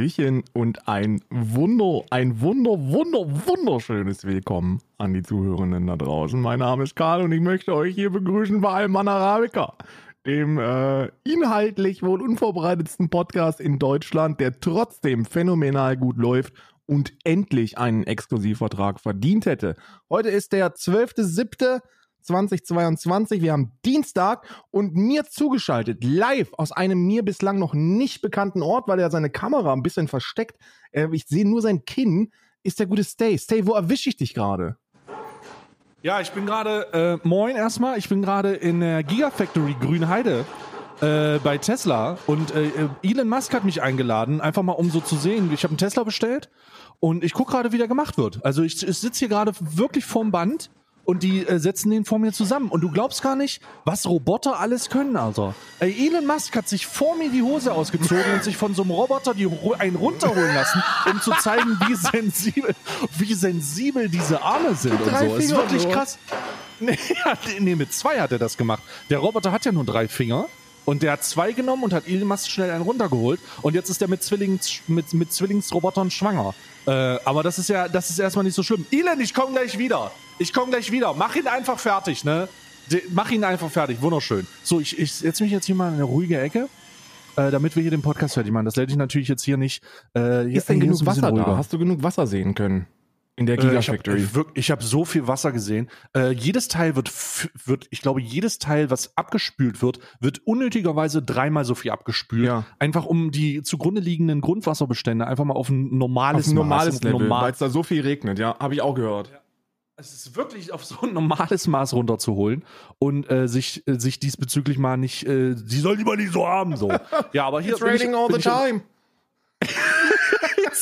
Hallöchen und ein Wunder, ein Wunder, Wunder, wunderschönes Willkommen an die Zuhörenden da draußen. Mein Name ist Karl und ich möchte euch hier begrüßen bei Alman Arabica, dem äh, inhaltlich wohl unvorbereitetsten Podcast in Deutschland, der trotzdem phänomenal gut läuft und endlich einen Exklusivvertrag verdient hätte. Heute ist der 12.07. 2022. Wir haben Dienstag und mir zugeschaltet, live aus einem mir bislang noch nicht bekannten Ort, weil er seine Kamera ein bisschen versteckt. Äh, ich sehe nur sein Kinn. Ist der gute Stay. Stay, wo erwische ich dich gerade? Ja, ich bin gerade, äh, moin erstmal, ich bin gerade in der Gigafactory Grünheide äh, bei Tesla und äh, Elon Musk hat mich eingeladen, einfach mal um so zu sehen. Ich habe einen Tesla bestellt und ich gucke gerade, wie der gemacht wird. Also ich, ich sitze hier gerade wirklich vorm Band und die äh, setzen den vor mir zusammen. Und du glaubst gar nicht, was Roboter alles können, Alter. Ey, Elon Musk hat sich vor mir die Hose ausgezogen und sich von so einem Roboter die, einen runterholen lassen, um zu zeigen, wie sensibel, wie sensibel diese Arme sind und so. Ist wirklich krass. Nee, nee, mit zwei hat er das gemacht. Der Roboter hat ja nur drei Finger. Und der hat zwei genommen und hat Elon Musk schnell einen runtergeholt. Und jetzt ist er mit, Zwillings, mit, mit Zwillingsrobotern schwanger. Äh, aber das ist ja, das ist erstmal nicht so schlimm. Elon, ich komme gleich wieder. Ich komme gleich wieder. Mach ihn einfach fertig, ne? De, mach ihn einfach fertig. Wunderschön. So, ich, ich setze mich jetzt hier mal in eine ruhige Ecke. Äh, damit wir hier den Podcast fertig machen. Das werde ich natürlich jetzt hier nicht. Äh, ist denn genug Wasser da? Hast du genug Wasser sehen können? In der Gigafactory. Äh, ich habe hab so viel Wasser gesehen. Äh, jedes Teil wird, wird, ich glaube, jedes Teil, was abgespült wird, wird unnötigerweise dreimal so viel abgespült. Ja. Einfach um die zugrunde liegenden Grundwasserbestände einfach mal auf ein normales, auf ein normales Maß, Level, normal weil es da so viel regnet. Ja, habe ich auch gehört. Ja. Es ist wirklich auf so ein normales Maß runterzuholen und äh, sich, äh, sich diesbezüglich mal nicht, äh, sie soll lieber nicht so haben, so. Ja, aber hier. It's raining ich, all the time.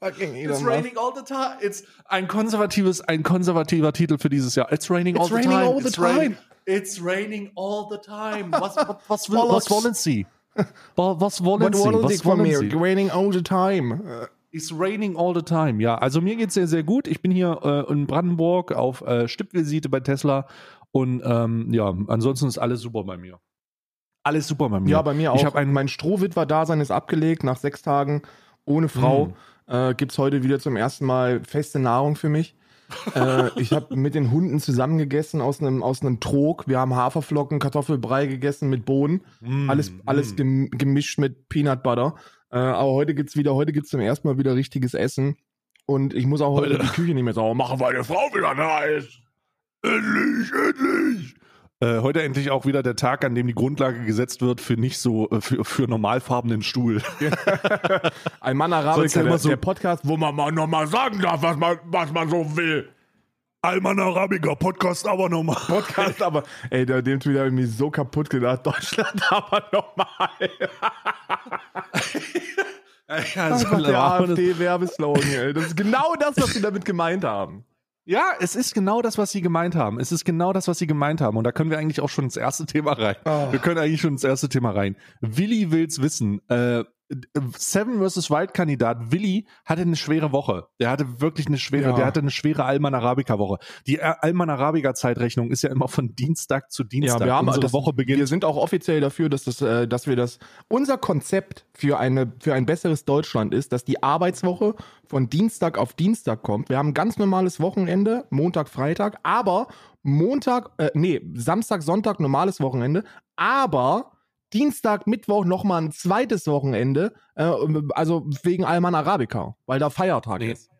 Fucking Elon It's raining all the time. It's ein konservatives, ein konservativer Titel für dieses Jahr. It's raining all It's the raining time. All the It's time. Raining, it's raining all the time. Was, was, was, will, was wollen Sie? Was wollen Sie? Was wollen Sie? It's raining all the time. It's raining all the time. Ja, also mir geht's sehr, sehr gut. Ich bin hier äh, in Brandenburg auf äh, Stippvisite bei Tesla und ähm, ja, ansonsten ist alles super bei mir. Alles super bei mir. Ja, bei mir auch. Ich habe mein Strohwitwer-Dasein ist abgelegt nach sechs Tagen ohne Frau. Mm äh, gibt es heute wieder zum ersten Mal feste Nahrung für mich. äh, ich habe mit den Hunden zusammen gegessen aus einem aus einem Trog. Wir haben Haferflocken, Kartoffelbrei gegessen mit Bohnen. Mm, alles alles mm. gemischt mit Peanut Butter. Äh, aber heute gibt's wieder, heute gibt's zum ersten Mal wieder richtiges Essen. Und ich muss auch heute, heute die Küche nicht mehr sauber machen, weil die Frau wieder da ist. Endlich, endlich. Äh, heute endlich auch wieder der Tag, an dem die Grundlage gesetzt wird für nicht so äh, für, für normalfarbenen Stuhl. Ein Mann Arabica, der, so der Podcast, wo man mal nochmal sagen darf, was man, was man so will. Alman Arabica, Podcast aber nochmal. Podcast aber, ey, der dem wieder irgendwie so kaputt gedacht. Deutschland aber nochmal. ja, das ist der AfD-Werbeslogan, ey. Das ist genau das, was sie damit gemeint haben. Ja, es ist genau das, was sie gemeint haben. Es ist genau das, was sie gemeint haben. Und da können wir eigentlich auch schon ins erste Thema rein. Oh. Wir können eigentlich schon ins erste Thema rein. Willi will's wissen. Äh, Seven vs. Wild Kandidat Willi hatte eine schwere Woche. Der hatte wirklich eine schwere, ja. der hatte eine schwere Alman Arabica Woche. Die Alman Arabica Zeitrechnung ist ja immer von Dienstag zu Dienstag. Ja, wir haben unsere das, Woche beginnt. Wir sind auch offiziell dafür, dass das, äh, dass wir das, unser Konzept für eine, für ein besseres Deutschland ist, dass die Arbeitswoche von Dienstag auf Dienstag kommt. Wir haben ein ganz normales Wochenende, Montag, Freitag, aber Montag, äh, nee, Samstag, Sonntag normales Wochenende, aber Dienstag, Mittwoch nochmal ein zweites Wochenende, äh, also wegen Alman Arabica, weil da Feiertag nee. ist.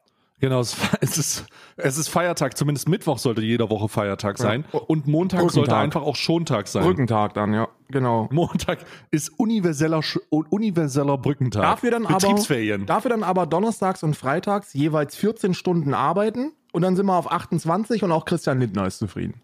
Genau, es, ist, es ist Feiertag, zumindest Mittwoch sollte jede Woche Feiertag sein. Ja. Und Montag Brückentag. sollte einfach auch Schontag sein. Brückentag dann, ja, genau. Montag ist universeller, universeller Brückentag. Dafür dann, Betriebsferien. Aber, dafür dann aber donnerstags und freitags jeweils 14 Stunden arbeiten und dann sind wir auf 28 und auch Christian Lindner ist zufrieden.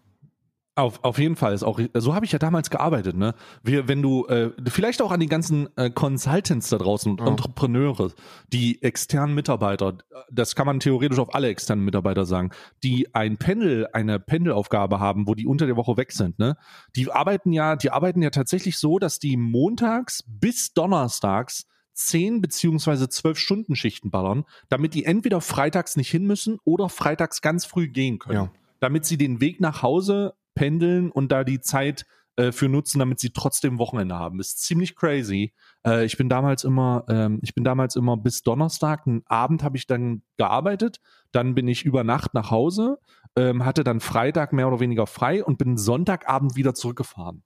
Auf, auf jeden Fall ist auch, so habe ich ja damals gearbeitet, ne? Wir, wenn du, äh, vielleicht auch an die ganzen äh, Consultants da draußen und ja. Entrepreneure, die externen Mitarbeiter, das kann man theoretisch auf alle externen Mitarbeiter sagen, die ein Pendel, eine Pendelaufgabe haben, wo die unter der Woche weg sind, ne? Die arbeiten ja, die arbeiten ja tatsächlich so, dass die montags bis donnerstags zehn beziehungsweise zwölf Stunden Schichten ballern, damit die entweder freitags nicht hin müssen oder freitags ganz früh gehen können. Ja damit sie den Weg nach Hause pendeln und da die Zeit äh, für nutzen, damit sie trotzdem Wochenende haben. Ist ziemlich crazy. Äh, ich bin damals immer, ähm, ich bin damals immer bis Donnerstag, einen Abend habe ich dann gearbeitet, dann bin ich über Nacht nach Hause, ähm, hatte dann Freitag mehr oder weniger frei und bin Sonntagabend wieder zurückgefahren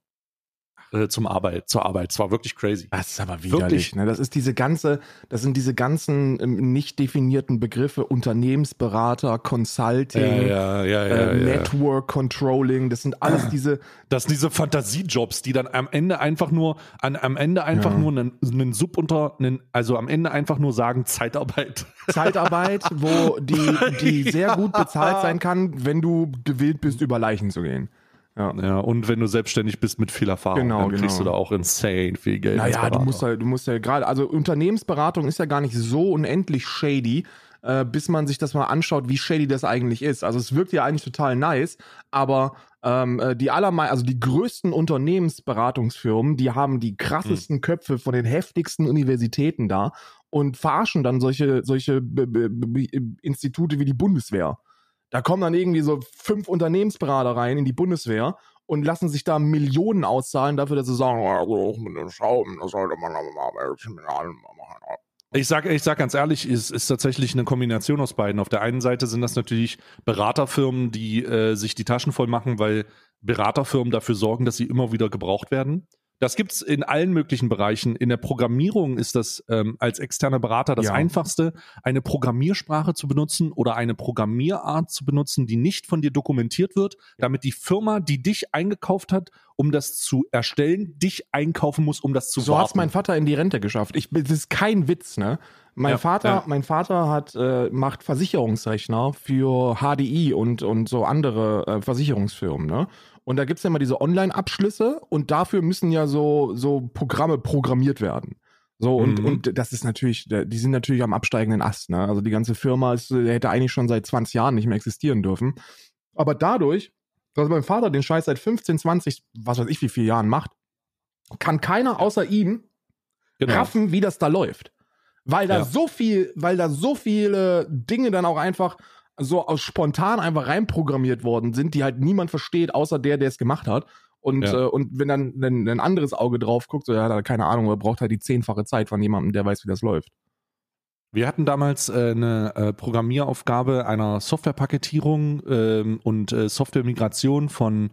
äh, zum Arbeit, zur Arbeit. Es war wirklich crazy. Das ist aber widerlich. Ne? Das ist diese ganze, das sind diese ganzen ähm, nicht definierten Begriffe Unternehmensberater, Consulting, Ja, ja, ja, äh. Network Controlling. Das sind alles diese. Das sind diese Fantasiejobs, die dann am Ende einfach nur, an, am Ende einfach nur einen, einen Subunter, einen, also am Ende einfach nur sagen Zeitarbeit. Zeitarbeit, wo die, die sehr gut bezahlt sein kann, wenn du gewillt bist, über Leichen zu gehen. Ja. Ja, und wenn du selbstständig bist mit viel Erfahrung, Genau, dann kriegst genau. du da auch insane viel Geld. Naja, du musst halt, du musst ja gerade, also Unternehmensberatung ist ja gar nicht so unendlich shady, äh, bis man sich das mal anschaut, wie shady das eigentlich ist. Also es wirkt ja eigentlich total nice, aber ähm, äh, die allermei also die größten Unternehmensberatungsfirmen, die haben die krassesten Köpfe von den heftigsten Universitäten da und verarschen dann solche, solche B B B Institute wie die Bundeswehr. Da kommen dann irgendwie so fünf Unternehmensberater rein in die Bundeswehr und lassen sich da Millionen auszahlen dafür, dass sie sagen, "Oh, also mit den Schrauben, das sollte man aber mal machen. Ich sag, ich sag ganz ehrlich, es ist tatsächlich eine Kombination aus beiden. Auf der einen Seite sind das natürlich Beraterfirmen, die äh, sich die Taschen voll machen, weil Beraterfirmen dafür sorgen, dass sie immer wieder gebraucht werden. Das gibt's in allen möglichen Bereichen. In der Programmierung ist das ähm, als externer Berater das Ja. einfachste, eine Programmiersprache zu benutzen oder eine Programmierart zu benutzen, die nicht von dir dokumentiert wird, damit die Firma, die dich eingekauft hat, um das zu erstellen, dich einkaufen muss, um das zu So hat's warten. mein Vater in die Rente geschafft. Ich, das ist kein Witz, ne? Mein Ja, Vater, ja. mein Vater hat äh, macht Versicherungsrechner für HDI und und so andere äh, Versicherungsfirmen, ne? Und da gibt's ja immer diese Online-Abschlüsse und dafür müssen ja so so Programme programmiert werden. So und Mhm. und das ist natürlich, die sind natürlich am absteigenden Ast, ne? Also die ganze Firma ist, äh, hätte eigentlich schon seit 20 Jahren nicht mehr existieren dürfen. Aber dadurch, dass mein Vater den Scheiß seit 15, 20, was weiß ich wie viele Jahren macht, kann keiner außer ihm Genau. raffen, wie das da läuft. Weil da Ja. so viel, weil da so viele Dinge dann auch einfach so aus spontan einfach reinprogrammiert worden sind, die halt niemand versteht, außer der, der es gemacht hat. Und, Ja. äh, und wenn dann ein, ein anderes Auge drauf guckt, so, ja, hat er keine Ahnung, er braucht halt die zehnfache Zeit von jemandem, der weiß, wie das läuft. Wir hatten damals äh, eine äh, Programmieraufgabe einer Softwarepaketierung ähm, und äh, Softwaremigration von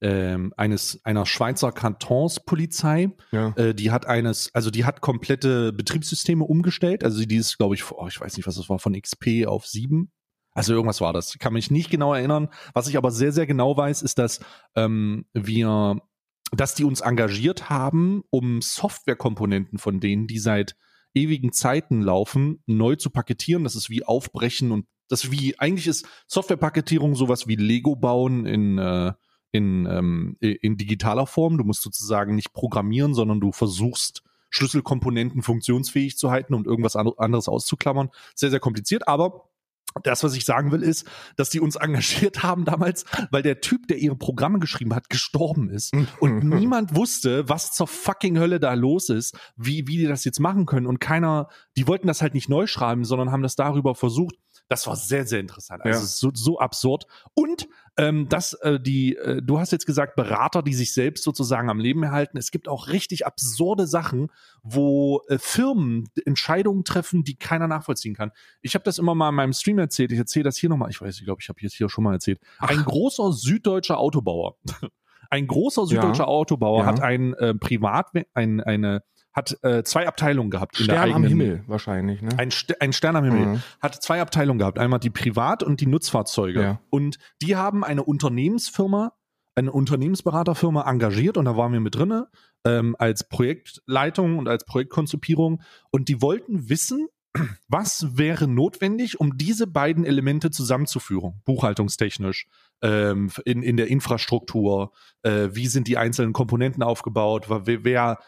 ähm, eines einer Schweizer Kantonspolizei. Ja. Äh, die hat eines, also die hat komplette Betriebssysteme umgestellt. Also die ist, glaube ich, oh, ich weiß nicht, was das war, von XP auf 7. Also irgendwas war das. Ich kann mich nicht genau erinnern. Was ich aber sehr, sehr genau weiß, ist, dass ähm, wir, dass die uns engagiert haben, um Softwarekomponenten von denen, die seit ewigen Zeiten laufen, neu zu paketieren. Das ist wie aufbrechen und das wie, eigentlich ist Softwarepaketierung sowas wie Lego bauen in, äh, in, ähm, in digitaler Form. Du musst sozusagen nicht programmieren, sondern du versuchst, Schlüsselkomponenten funktionsfähig zu halten und irgendwas an- anderes auszuklammern. Sehr, sehr kompliziert, aber das, was ich sagen will, ist, dass die uns engagiert haben damals, weil der Typ, der ihre Programme geschrieben hat, gestorben ist. Und niemand wusste, was zur fucking Hölle da los ist, wie, wie die das jetzt machen können. Und keiner, die wollten das halt nicht neu schreiben, sondern haben das darüber versucht. Das war sehr, sehr interessant. Also Ja. so, so absurd. Und ähm, dass äh, die, äh, du hast jetzt gesagt, Berater, die sich selbst sozusagen am Leben erhalten. Es gibt auch richtig absurde Sachen, wo äh, Firmen Entscheidungen treffen, die keiner nachvollziehen kann. Ich habe das immer mal in meinem Stream erzählt. Ich erzähle das hier nochmal. Ich weiß, ich glaube, ich habe jetzt hier schon mal erzählt. Ein großer süddeutscher Autobauer. Ein großer süddeutscher Autobauer Ja. hat ein äh, Privat, ein, eine, hat äh, zwei Abteilungen gehabt Stern am eigenen Himmel wahrscheinlich, ne? ein, St ein Stern am Himmel Mhm. hat zwei Abteilungen gehabt. Einmal die Privat- und die Nutzfahrzeuge. Ja. Und die haben eine Unternehmensfirma, eine Unternehmensberaterfirma engagiert und da waren wir mit drinne ähm, als Projektleitung und als Projektkonzipierung. Und die wollten wissen, was wäre notwendig, um diese beiden Elemente zusammenzuführen, buchhaltungstechnisch, ähm, in, in der Infrastruktur, äh, wie sind die einzelnen Komponenten aufgebaut, wer, wer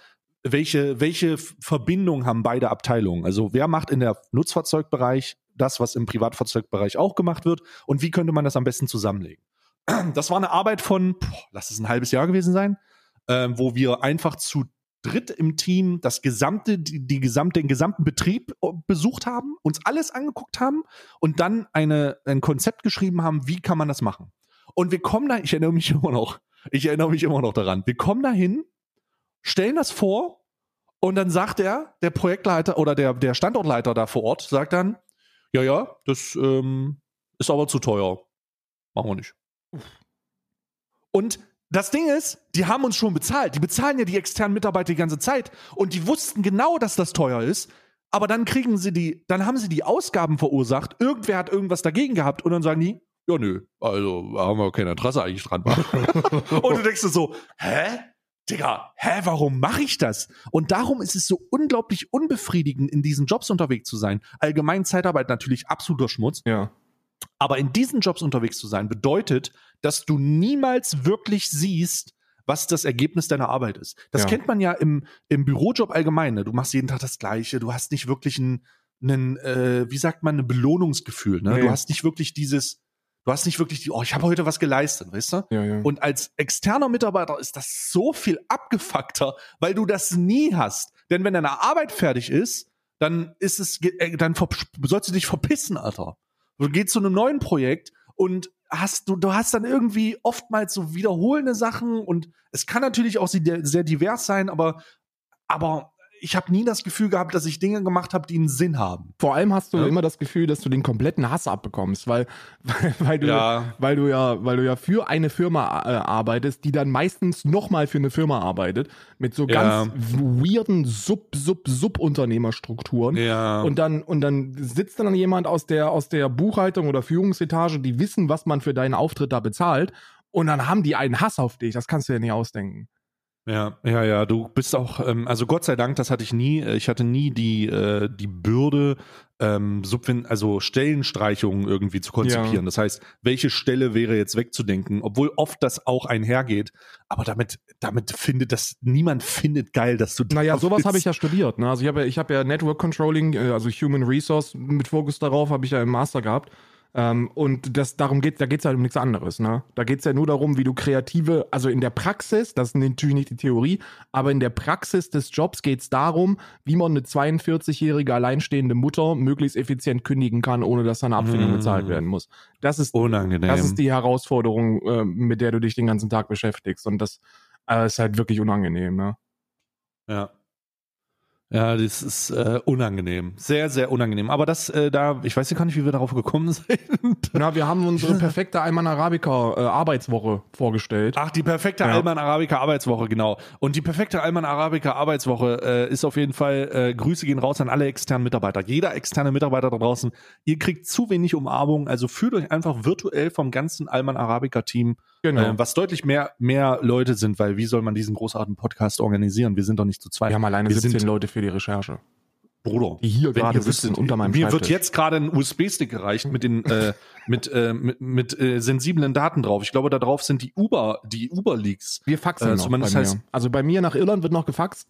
welche, welche Verbindung haben beide Abteilungen? Also wer macht in der Nutzfahrzeugbereich das, was im Privatfahrzeugbereich auch gemacht wird und wie könnte man das am besten zusammenlegen? Das war eine Arbeit von, boah, lass es ein halbes Jahr gewesen sein, ähm, wo wir einfach zu dritt im Team das gesamte, die, die gesamte, den gesamten Betrieb äh, besucht haben, uns alles angeguckt haben und dann eine, ein Konzept geschrieben haben, wie kann man das machen. Und wir kommen da, ich erinnere mich immer noch, Ich erinnere mich immer noch daran. Wir kommen dahin, stellen das vor und dann sagt er, der Projektleiter oder der, der Standortleiter da vor Ort, sagt dann, ja, ja, das ähm, ist aber zu teuer. Machen wir nicht. Und das Ding ist, die haben uns schon bezahlt. Die bezahlen ja die externen Mitarbeiter die ganze Zeit. Und die wussten genau, dass das teuer ist. Aber dann kriegen sie die, dann haben sie die Ausgaben verursacht. Irgendwer hat irgendwas dagegen gehabt. Und dann sagen die, ja, nö, also haben wir kein Interesse eigentlich dran. und du denkst dir so, hä? Digga, hä, warum mache ich das? Und darum ist es so unglaublich unbefriedigend, in diesen Jobs unterwegs zu sein. Allgemein Zeitarbeit natürlich absoluter Schmutz. Ja. Aber in diesen Jobs unterwegs zu sein, bedeutet, dass du niemals wirklich siehst, was das Ergebnis deiner Arbeit ist. Das Ja. kennt man ja im, im Bürojob allgemein. Ne? Du machst jeden Tag das Gleiche. Du hast nicht wirklich ein, einen, äh, wie sagt man, ein Belohnungsgefühl. Ne? Nee. Du hast nicht wirklich dieses, du hast nicht wirklich die, oh, ich habe heute was geleistet, weißt du? Ja, ja. Und als externer Mitarbeiter ist das so viel abgefuckter, weil du das nie hast. Denn wenn deine Arbeit fertig ist, dann ist es, äh, dann sollst du dich verpissen, Alter. Du gehst zu einem neuen Projekt und hast du, du hast dann irgendwie oftmals so wiederholende Sachen und es kann natürlich auch sehr, sehr divers sein, aber, aber ich habe nie das Gefühl gehabt, dass ich Dinge gemacht habe, die einen Sinn haben. Vor allem hast du Ja. immer das Gefühl, dass du den kompletten Hass abbekommst, weil, weil, weil, du, Ja. weil du ja, weil du ja für eine Firma äh, arbeitest, die dann meistens nochmal für eine Firma arbeitet, mit so Ja. ganz weirden Sub, Sub, Subunternehmerstrukturen. Ja. Und dann, und dann sitzt dann jemand aus der, aus der Buchhaltung oder Führungsetage, die wissen, was man für deinen Auftritt da bezahlt. Und dann haben die einen Hass auf dich. Das kannst du dir nicht ausdenken. Ja, ja, ja, du bist auch, ähm, also Gott sei Dank, das hatte ich nie, äh, ich hatte nie die, äh, die Bürde, ähm, Subven also Stellenstreichungen irgendwie zu konzipieren. Ja. Das heißt, welche Stelle wäre jetzt wegzudenken, obwohl oft das auch einhergeht, aber damit, damit findet das, niemand findet geil, dass du Naja, sowas habe ich ja studiert. Ne? Also ich habe ja, ich hab ja Network Controlling, äh, also Human Resource mit Fokus darauf, habe ich ja im Master gehabt. Ähm, und das, darum geht, da geht es halt um nichts anderes. Ne? Da geht es ja nur darum, wie du kreative, also in der Praxis, das ist natürlich nicht die Theorie, aber in der Praxis des Jobs geht es darum, wie man eine 42-jährige alleinstehende Mutter möglichst effizient kündigen kann, ohne dass da eine Abfindung Mm. bezahlt werden muss. Das ist, unangenehm. das ist die Herausforderung, äh, mit der du dich den ganzen Tag beschäftigst. Und das äh, ist halt wirklich unangenehm. Ne? Ja. Ja, das ist äh, unangenehm. Sehr, sehr unangenehm. Aber das, äh, da, ich weiß ja gar nicht, wie wir darauf gekommen sind. Na, wir haben unsere perfekte Alman Arabica äh, Arbeitswoche vorgestellt. Ach, die perfekte Ja. Alman Arabica Arbeitswoche, genau. Und die perfekte Alman Arabica Arbeitswoche äh, ist auf jeden Fall, äh, Grüße gehen raus an alle externen Mitarbeiter. Jeder externe Mitarbeiter da draußen, ihr kriegt zu wenig Umarmung, also fühlt euch einfach virtuell vom ganzen Alman Arabica Team, Genau. äh, was deutlich mehr, mehr Leute sind, weil wie soll man diesen großartigen Podcast organisieren? Wir sind doch nicht zu zweit. wir haben alleine wir 17 sind- Leute für die Recherche. Bruder. Die hier gerade sitzen unter meinem Mir wird jetzt gerade ein USB-Stick gereicht mit den äh, mit äh, mit, mit äh, sensiblen Daten drauf. Ich glaube, da drauf sind die Uber die Uber Leaks. Wir faxen Äh, noch bei zumindest mir. heißt- also bei mir nach Irland wird noch gefaxt,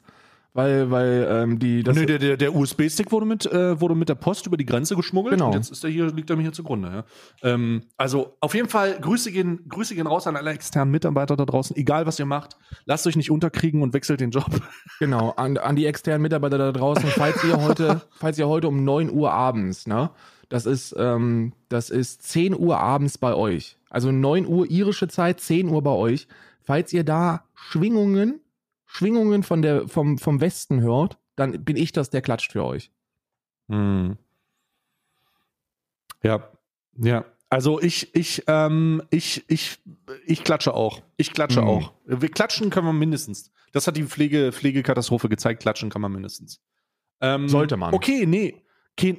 weil, weil ähm, die das Nö, der, der, der USB-Stick wurde mit, äh, wurde mit der Post über die Grenze geschmuggelt Genau. und jetzt ist er hier, liegt er mir hier zugrunde. Ja. Ähm, also auf jeden Fall Grüße gehen, Grüße gehen raus an alle externen Mitarbeiter da draußen, egal was ihr macht, lasst euch nicht unterkriegen und wechselt den Job. genau an, an die externen Mitarbeiter da draußen, falls ihr heute, falls ihr heute um 9 Uhr abends, ne? Das ist, ähm, das ist 10 Uhr abends bei euch. Also 9 Uhr irische Zeit, 10 Uhr bei euch. Falls ihr da Schwingungen, Schwingungen von der, vom, vom Westen hört, dann bin ich das, der klatscht für euch. Hm. Ja, ja. Also ich, ich, ähm, ich, ich, ich klatsche auch. Ich klatsche Mhm. auch. Wir klatschen können wir mindestens. Das hat die Pflege, Pflegekatastrophe gezeigt. Klatschen kann man mindestens. Ähm, Sollte man. Okay, nee.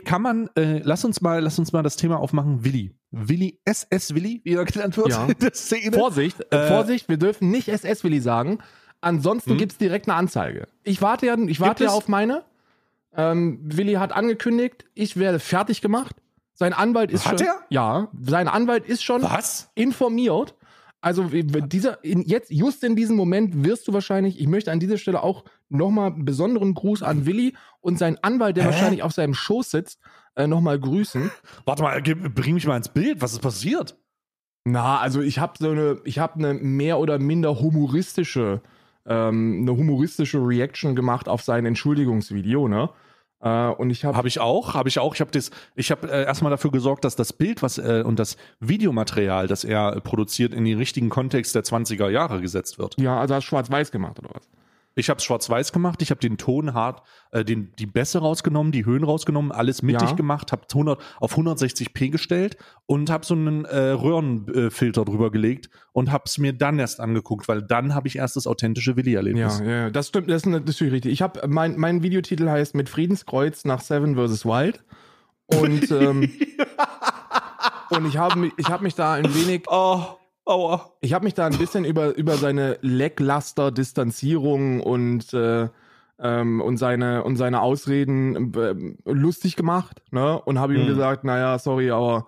Kann man, äh, lass uns mal, lass uns mal das Thema aufmachen. Willi. Willi, SS Willi, wie er genannt wird Ja. Vorsicht, äh, Äh, Vorsicht, wir dürfen nicht SS-Willi sagen. Ansonsten Hm? gibt's direkt eine Anzeige. Ich warte ja, ich warte ja es? auf meine. Ähm, Willi hat angekündigt, ich werde fertig gemacht. Sein Anwalt ist Hat schon. er? Ja, sein Anwalt ist schon Was? informiert. Also dieser, in, jetzt, just in diesem Moment wirst du wahrscheinlich, ich möchte an dieser Stelle auch nochmal einen besonderen Gruß an Willi und seinen Anwalt, der Hä? wahrscheinlich auf seinem Schoß sitzt, äh, nochmal grüßen. Warte mal, bring mich mal ins Bild. Was ist passiert? Na, also ich habe so eine, ich habe eine mehr oder minder humoristische, ähm, eine humoristische Reaction gemacht auf sein Entschuldigungsvideo, ne? Äh, und ich habe Habe ich auch, habe ich auch. Ich habe das, ich habe äh, erstmal dafür gesorgt, dass das Bild, was äh, und das Videomaterial, das er produziert, in den richtigen Kontext der 20er Jahre gesetzt wird. ja, also hast schwarz-weiß gemacht oder was? Ich habe es schwarz-weiß gemacht, ich habe den Ton hart, äh, den, die Bässe rausgenommen, die Höhen rausgenommen, alles mittig Ja. gemacht, habe 100 auf 160p gestellt und habe so einen äh, Röhrenfilter drüber gelegt und habe es mir dann erst angeguckt, weil dann habe ich erst das authentische Ja, Willi-Erlebnis. ja, das stimmt, das ist natürlich richtig. Ich habe mein, mein Videotitel heißt mit Friedenskreuz nach Seven vs. Wild und ähm, und ich habe mich, ich habe mich da ein wenig Oh, aua. Ich habe mich da ein bisschen über, über seine lackluster Distanzierung und, äh, ähm, und, seine, und seine Ausreden äh, lustig gemacht, ne? Und habe ihm Mhm. gesagt, naja, sorry, aber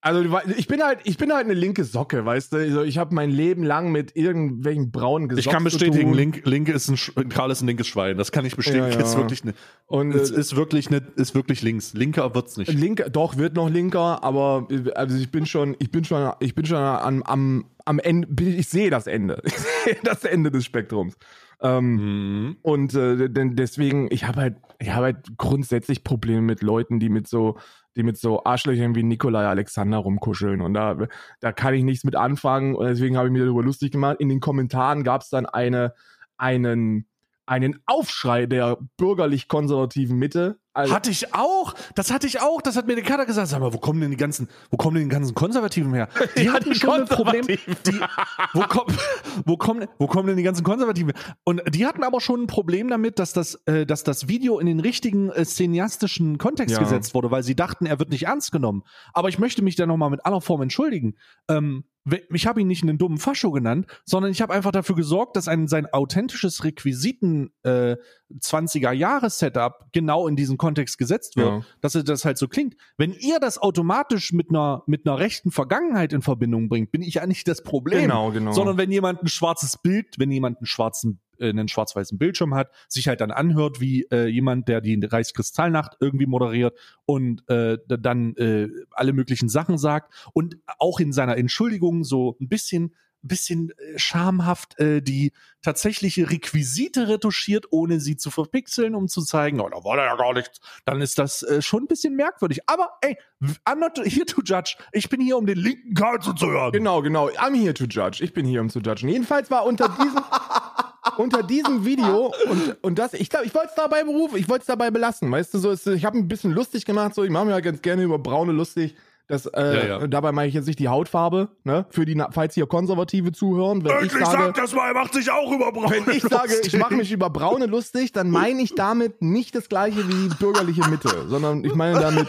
also ich bin halt, ich bin halt eine linke Socke, weißt du? Also, ich habe mein Leben lang mit irgendwelchen braunen Gesocks Ich kann bestätigen. Link, Link ist ein, Karl ist ein linkes Schwein. Das kann ich bestätigen. Ja, ja. Ist wirklich ne, Und es äh, ist wirklich ne, ist wirklich links. Linker wird's nicht. Linker, doch, wird noch linker, aber also ich bin schon, ich bin schon, ich bin schon am, am, am Ende, ich sehe das Ende. Ich sehe das Ende des Spektrums. Ähm, Mhm. Und äh, denn deswegen, ich habe halt, ich habe halt grundsätzlich Probleme mit Leuten, die mit so, die mit so Arschlöchern wie Nikolai Alexander rumkuscheln. Und da, da kann ich nichts mit anfangen. Und deswegen habe ich mir darüber lustig gemacht. In den Kommentaren gab es dann eine, einen, einen Aufschrei der bürgerlich-konservativen Mitte. Also, Hatte ich auch. Das hatte ich auch. Das hat mir der Kader gesagt. Sag mal, wo kommen denn die ganzen, wo kommen denn die ganzen Konservativen her? Die Ja, hatten die schon ein Problem. Die, wo, kommen, wo, kommen, wo kommen denn die ganzen Konservativen her? Und die hatten aber schon ein Problem damit, dass das, äh, dass das Video in den richtigen äh, cineastischen Kontext Ja. gesetzt wurde, weil sie dachten, er wird nicht ernst genommen. Aber ich möchte mich da nochmal mit aller Form entschuldigen. Ähm, ich habe ihn nicht einen dummen Fascho genannt, sondern ich habe einfach dafür gesorgt, dass ein, sein authentisches Requisiten äh, 20er Jahre Setup genau in diesen Kontext gesetzt wird, Ja. dass das halt so klingt. Wenn ihr das automatisch mit einer mit einer rechten Vergangenheit in Verbindung bringt, bin ich ja nicht das Problem, Genau, genau. sondern wenn jemand ein schwarzes Bild, wenn jemand einen schwarzen äh, einen schwarz-weißen Bildschirm hat, sich halt dann anhört wie äh, jemand, der die Reichskristallnacht irgendwie moderiert und äh, dann äh, alle möglichen Sachen sagt und auch in seiner Entschuldigung so ein bisschen bisschen äh, schamhaft äh, die tatsächliche Requisite retuschiert, ohne sie zu verpixeln, um zu zeigen, oh, da war da ja gar nichts, dann ist das äh, schon ein bisschen merkwürdig. Aber ey, I'm not here to judge. Ich bin hier, um den linken Karl zu hören. Genau, genau. I'm here to judge. Ich bin hier, um zu judgen. Jedenfalls war unter diesem, unter diesem Video und, und das, ich glaube, ich wollte es dabei berufen, ich wollte es dabei belassen. Weißt du, so ist, ich habe ein bisschen lustig gemacht, so, ich mache mir ja ganz gerne über Braune lustig. Das, äh, Ja, ja. Dabei meine ich jetzt nicht die Hautfarbe, ne? Für die, falls hier Konservative zuhören, wenn ich sage, das mal, er macht sich auch über Braun. wenn ich sage, ich mache mich über Braune lustig, dann meine ich damit nicht das gleiche wie die bürgerliche Mitte, sondern ich meine damit,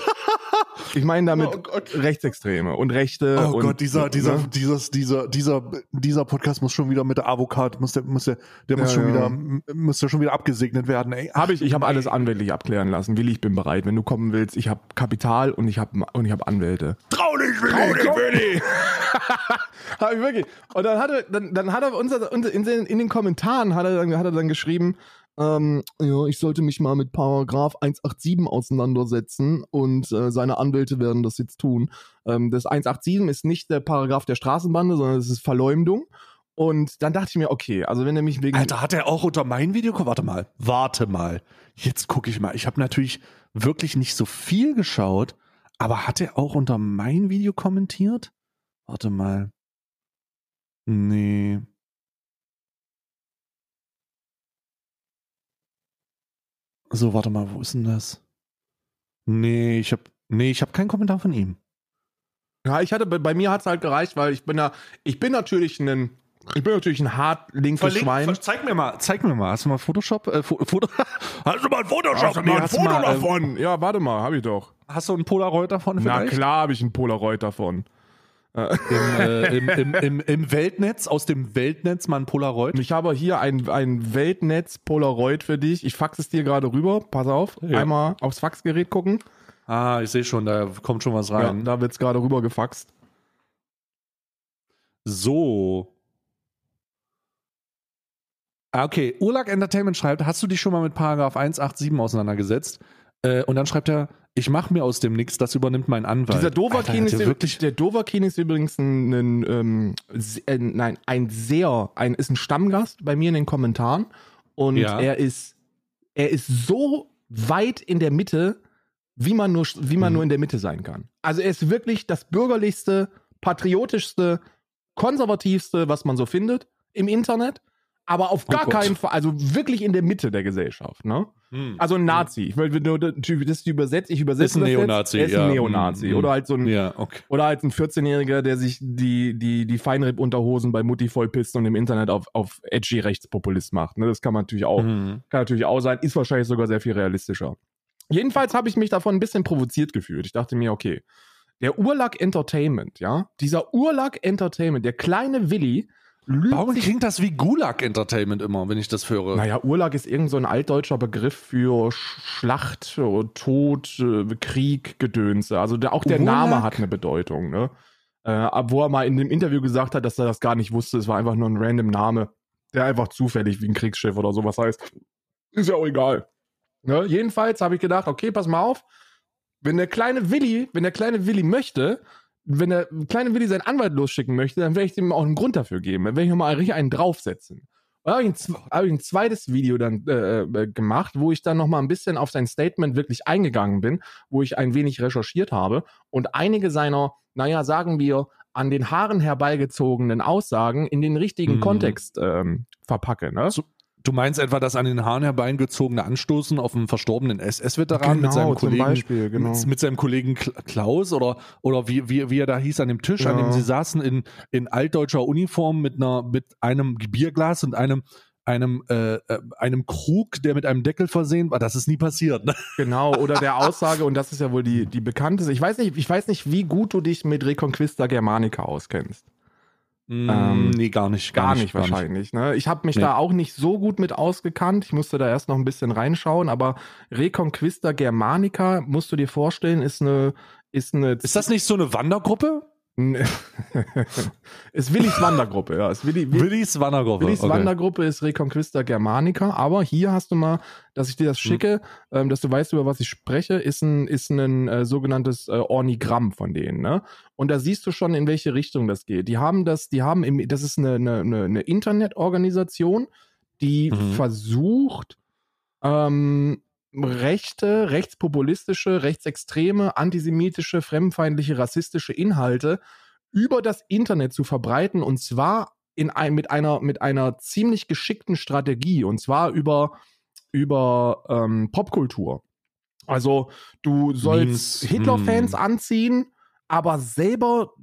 ich meine damit Oh. Rechtsextreme und Rechte. Oh und, Gott, dieser, dieser, ne? dieses, dieser, dieser, dieser Podcast muss schon wieder mit der Avocat, muss der, muss der, der muss Ja, schon ja. wieder, muss der schon wieder abgesegnet werden, ey. Habe ich, ich habe alles anwältlich abklären lassen. Willi, ich bin bereit. Wenn du kommen willst, ich habe Kapital und ich habe und ich habe Anwälte. Trau dich, Willi, Willi! hab ich wirklich. Und dann hat er, dann, dann hat er uns, uns in, den, in den Kommentaren hat er dann, hat er dann geschrieben, ähm, ja, ich sollte mich mal mit Paragraph 187 auseinandersetzen und äh, seine Anwälte werden das jetzt tun. Ähm, das 187 ist nicht der Paragraph der Straßenbande, sondern es ist Verleumdung. Und dann dachte ich mir, okay, also wenn er mich wegen Alter, hat er auch unter mein Video Warte mal, warte mal. Jetzt gucke ich mal. Ich habe natürlich wirklich nicht so viel geschaut, aber hat er auch unter mein Video kommentiert? Warte mal. Nee. So, warte mal, wo ist denn das? Nee, ich habe nee, ich habe keinen Kommentar von ihm. Ja, ich hatte, bei, mir hat es halt gereicht, weil ich bin da, ich bin natürlich ein, ich bin natürlich ein hart linkes Schwein. zeig mir mal, zeig mir mal. Hast du mal Photoshop? Äh, Fo- Foto, hast du mal ein Photoshop? Hast du mal ein Foto davon? ja, warte mal, habe ich doch. Hast du ein Polaroid davon Na vielleicht? klar habe ich ein Polaroid davon. Im, äh, im, im, im, Im Weltnetz, aus dem Weltnetz mal ein Polaroid. Und ich habe hier ein, ein Weltnetz Polaroid für dich. Ich fax es dir gerade rüber. Pass auf. Ja. Einmal aufs Faxgerät gucken. Ah, ich sehe schon, da kommt schon was Ja, rein. da wird es gerade rüber gefaxt. So. Ah, okay. Urlag Entertainment schreibt, hast du dich schon mal mit Paragraph 187 auseinandergesetzt? Äh, und dann schreibt er, ich mache mir aus dem nix, das übernimmt mein Anwalt. Dieser Dovakin ist, wirklich. der Dovakin ist übrigens ein, ein, ähm, äh, nein, ein sehr, ein, ist ein Stammgast bei mir in den Kommentaren und Ja. er ist, er ist so weit in der Mitte, wie man nur, wie man Mhm. nur in der Mitte sein kann. Also er ist wirklich das bürgerlichste, patriotischste, konservativste, was man so findet im Internet. Aber auf Oh gar Gott. keinen Fall, also wirklich in der Mitte der Gesellschaft, ne? Hm. Also ein Nazi. Ich will nur das ist übersetzt, ich übersetze Ist ein Neonazi, Jetzt. Er ist ja. ein Neonazi. Mhm. Oder halt so ein ja, okay. oder halt ein 14-Jähriger, der sich die, die, die Feinripp-Unterhosen bei Mutti vollpisst und im Internet auf, auf edgy Rechtspopulist macht. Ne? Das kann man natürlich auch, Mhm. kann natürlich auch sein, ist wahrscheinlich sogar sehr viel realistischer. Jedenfalls habe ich mich davon ein bisschen provoziert gefühlt. Ich dachte mir, okay, der Urlack Entertainment, ja, dieser Urlack Entertainment, der kleine Willi, lügt Warum sich klingt das wie Gulag Entertainment immer, wenn ich das höre? naja, Urlaub ist irgend so ein altdeutscher Begriff für Sch- Schlacht, Tod, äh, Krieg, Gedönse. Also der, auch der Urlaub? Name hat eine Bedeutung, ne? Äh, wo er mal in dem Interview gesagt hat, dass er das gar nicht wusste. Es war einfach nur ein random Name, der einfach zufällig wie ein Kriegsschiff oder sowas heißt. Ist ja auch egal. Ne? Jedenfalls habe ich gedacht, okay, pass mal auf. Wenn der kleine Willi, wenn der kleine Willi möchte, wenn der kleine Willi seinen Anwalt losschicken möchte, dann werde ich ihm auch einen Grund dafür geben. Dann werde ich nochmal richtig einen draufsetzen. Da habe ich, hab ich ein zweites Video dann äh, äh, gemacht, wo ich dann nochmal ein bisschen auf sein Statement wirklich eingegangen bin, wo ich ein wenig recherchiert habe und einige seiner, naja, sagen wir, an den Haaren herbeigezogenen Aussagen in den richtigen Mhm. Kontext ähm, verpacke. Ne? So- Du meinst etwa das an den Haaren herbeigezogene Anstoßen auf einen verstorbenen SS-Veteran mit seinem Genau, zum Kollegen Beispiel, genau. mit, mit seinem Kollegen Kla- Klaus oder oder wie, wie, wie er da hieß an dem Tisch, an Ja. dem sie saßen in, in altdeutscher Uniform mit einer mit einem Bierglas und einem einem äh, äh, einem Krug, der mit einem Deckel versehen war. Das ist nie passiert. Ne? Genau, oder der Aussage, und das ist ja wohl die, die bekannteste. Ich weiß nicht, ich weiß nicht, wie gut du dich mit Reconquista Germanica auskennst. Ähm, nee, gar nicht. Gar, nicht, wahrscheinlich. Ne? Ich habe mich Nee. da auch nicht so gut mit ausgekannt. Ich musste da erst noch ein bisschen reinschauen, aber Reconquista Germanica, musst du dir vorstellen, ist eine. Ist, eine Ist das nicht so eine Wandergruppe? ist Willis Wandergruppe, ja. Ist Willi, Willi, Willis Wandergruppe. Willis okay. Wandergruppe ist Reconquista Germanica, aber hier hast du mal, dass ich dir Hm. das schicke, ähm, dass du weißt, über was ich spreche, ist ein, ist ein äh, sogenanntes äh, Ornigramm von denen, ne? Und da siehst du schon, in welche Richtung das geht. Die haben das, die haben im, das ist eine, eine, eine, eine Internetorganisation, die Mhm. versucht, ähm, rechte, rechtspopulistische, rechtsextreme, antisemitische, fremdenfeindliche, rassistische Inhalte über das Internet zu verbreiten und zwar in ein, mit einer mit einer ziemlich geschickten Strategie und zwar über über ähm, Popkultur. Also du sollst Hitler-Fans hm. anziehen, aber selber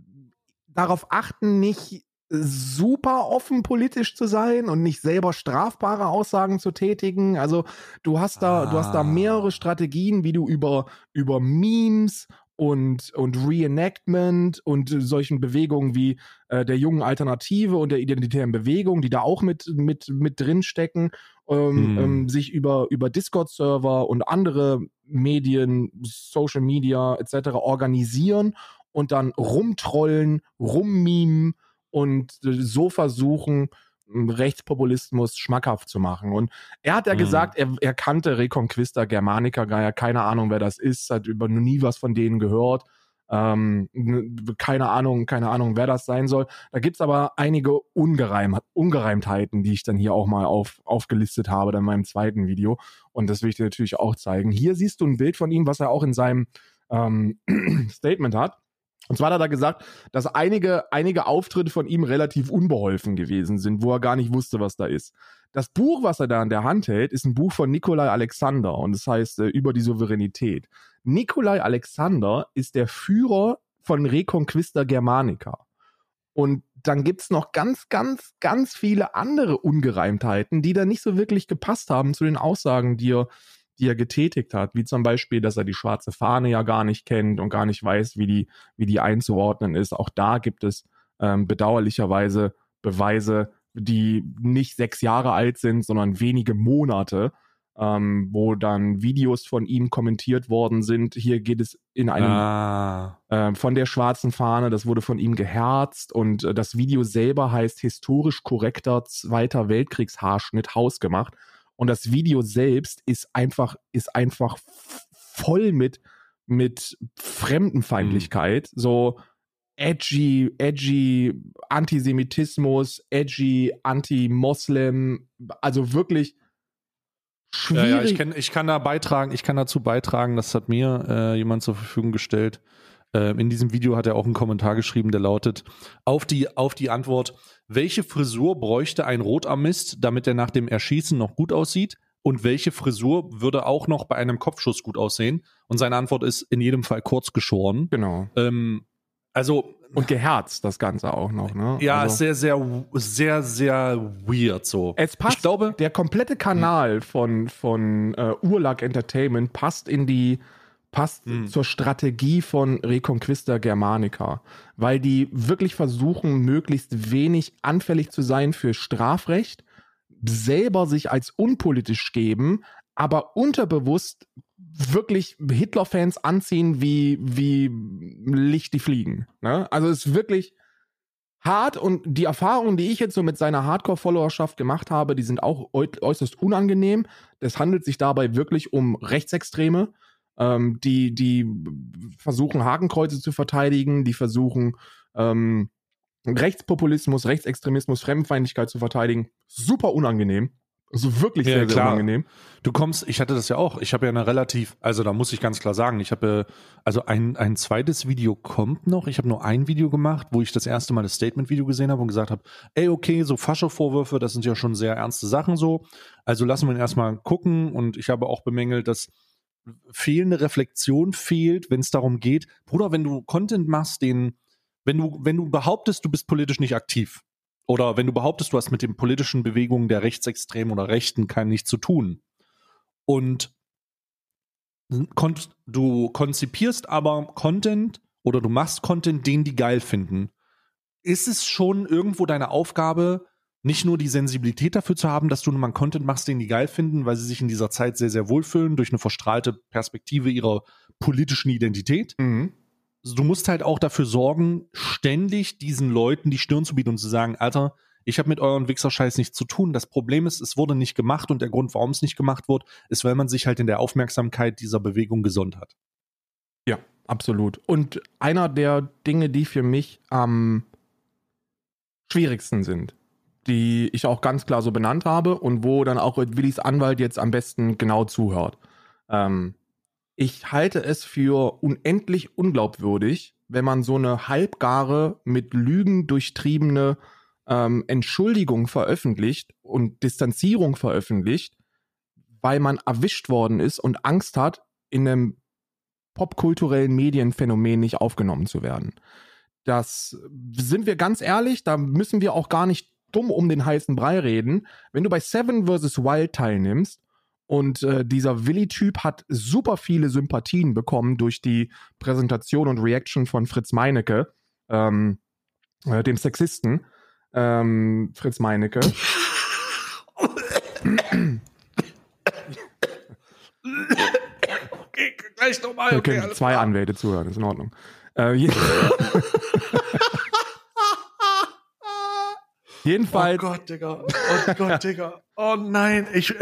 darauf achten, nicht super offen politisch zu sein und nicht selber strafbare Aussagen zu tätigen. Also du hast da, du hast da Ah. mehrere Strategien, wie du über, über Memes und, und Reenactment und solchen Bewegungen wie äh, der jungen Alternative und der identitären Bewegung, die da auch mit, mit, mit drin stecken, ähm, Hm. ähm, sich über, über Discord-Server und andere Medien, Social Media etc. organisieren und dann rumtrollen, rummimen und so versuchen, m, Rechtspopulismus schmackhaft zu machen. Und er hat ja Mhm. gesagt, er, er kannte Reconquista Germanica, gar ja keine Ahnung, wer das ist, hat über noch nie was von denen gehört. Ähm, keine Ahnung, keine Ahnung, wer das sein soll. Da gibt's aber einige Ungereim Ungereimtheiten, die ich dann hier auch mal auf, aufgelistet habe, dann in meinem zweiten Video. Und das will ich dir natürlich auch zeigen. Hier siehst du ein Bild von ihm, was er auch in seinem ähm, Statement hat. Und zwar hat er da gesagt, dass einige, einige Auftritte von ihm relativ unbeholfen gewesen sind, wo er gar nicht wusste, was da ist. Das Buch, was er da in der Hand hält, ist ein Buch von Nikolai Alexander und das heißt äh, über die Souveränität. Nikolai Alexander ist der Führer von Reconquista Germanica. Und dann gibt's noch ganz, ganz, ganz viele andere Ungereimtheiten, die da nicht so wirklich gepasst haben zu den Aussagen, die er, die er getätigt hat, wie zum Beispiel, dass er die schwarze Fahne ja gar nicht kennt und gar nicht weiß, wie die, wie die einzuordnen ist. Auch da gibt es ähm, bedauerlicherweise Beweise, die nicht sechs Jahre alt sind, sondern wenige Monate, ähm, wo dann Videos von ihm kommentiert worden sind. Hier geht es in einem Ah. äh, von der schwarzen Fahne, das wurde von ihm geherzt und äh, das Video selber heißt historisch korrekter Zweiter Weltkriegshaarschnitt hausgemacht und das Video selbst ist einfach ist einfach voll mit mit Fremdenfeindlichkeit, so edgy edgy Antisemitismus, edgy Anti-Moslem, also wirklich schwierig. Ja, ja, ich, kenn, ich kann da beitragen, ich kann dazu beitragen, das hat mir äh, jemand zur Verfügung gestellt. Äh, in diesem Video hat er auch einen Kommentar geschrieben, der lautet: Auf die, auf die Antwort, welche Frisur bräuchte ein Rotarmist, damit er nach dem Erschießen noch gut aussieht? Und welche Frisur würde auch noch bei einem Kopfschuss gut aussehen? Und seine Antwort ist in jedem Fall kurz geschoren. Genau. Ähm, also und geherzt das Ganze auch noch, ne? Ja, also, sehr, sehr, sehr, sehr weird so. Es passt, ich glaube, der komplette Kanal von, von uh, Urlag Entertainment passt in die, passt hm. zur Strategie von Reconquista Germanica, weil die wirklich versuchen, möglichst wenig anfällig zu sein für Strafrecht, selber sich als unpolitisch geben, aber unterbewusst wirklich Hitler-Fans anziehen wie, wie Licht die fliegen. Ne? Also es ist wirklich hart und die Erfahrungen, die ich jetzt so mit seiner Hardcore-Followerschaft gemacht habe, die sind auch äußerst unangenehm. Es handelt sich dabei wirklich um Rechtsextreme, ähm, die, die versuchen, Hakenkreuze zu verteidigen, die versuchen, ähm, Rechtspopulismus, Rechtsextremismus, Fremdenfeindlichkeit zu verteidigen. Super unangenehm. Also wirklich ja, sehr, sehr unangenehm. Du kommst, ich hatte das ja auch, ich habe ja eine relativ, also da muss ich ganz klar sagen, ich habe, also ein, ein zweites Video kommt noch, ich habe nur ein Video gemacht, wo ich das erste Mal das Statement-Video gesehen habe und gesagt habe, ey, okay, so Fascho-Vorwürfe, das sind ja schon sehr ernste Sachen so, also lassen wir ihn erstmal gucken und ich habe auch bemängelt, dass fehlende Reflexion fehlt, wenn es darum geht, Bruder, wenn du Content machst, den, wenn du, wenn du behauptest, du bist politisch nicht aktiv, oder wenn du behauptest, du hast mit den politischen Bewegungen der Rechtsextremen oder Rechten kein nichts zu tun. Und du konzipierst aber Content oder du machst Content, den die geil finden. Ist es schon irgendwo deine Aufgabe, nicht nur die Sensibilität dafür zu haben, dass du mal Content machst, den die geil finden, weil sie sich in dieser Zeit sehr, sehr wohlfühlen durch eine verstrahlte Perspektive ihrer politischen Identität, mhm du musst halt auch dafür sorgen, ständig diesen Leuten die Stirn zu bieten und zu sagen, Alter, ich habe mit euren Wichser-Scheiß nichts zu tun. Das Problem ist, es wurde nicht gemacht und der Grund, warum es nicht gemacht wird, ist, weil man sich halt in der Aufmerksamkeit dieser Bewegung gesonnt hat. Ja, absolut. Und einer der Dinge, die für mich am schwierigsten sind, die ich auch ganz klar so benannt habe und wo dann auch Willis Anwalt jetzt am besten genau zuhört. Ähm, ich halte es für unendlich unglaubwürdig, wenn man so eine halbgare, mit Lügen durchtriebene ähm, Entschuldigung veröffentlicht und Distanzierung veröffentlicht, weil man erwischt worden ist und Angst hat, in einem popkulturellen Medienphänomen nicht aufgenommen zu werden. Das sind wir ganz ehrlich, da müssen wir auch gar nicht dumm um den heißen Brei reden. Wenn du bei Seven vs. Wild teilnimmst und äh, dieser Willi-Typ hat super viele Sympathien bekommen durch die Präsentation und Reaction von Fritz Meinecke, ähm, äh, dem Sexisten. Ähm, Fritz Meinecke. okay, gleich nochmal. Okay, zwei. Anwälte zuhören, ist in Ordnung. Äh, Jedenfalls. Oh Gott, Digga. Oh Gott, Digga. Oh nein, ich.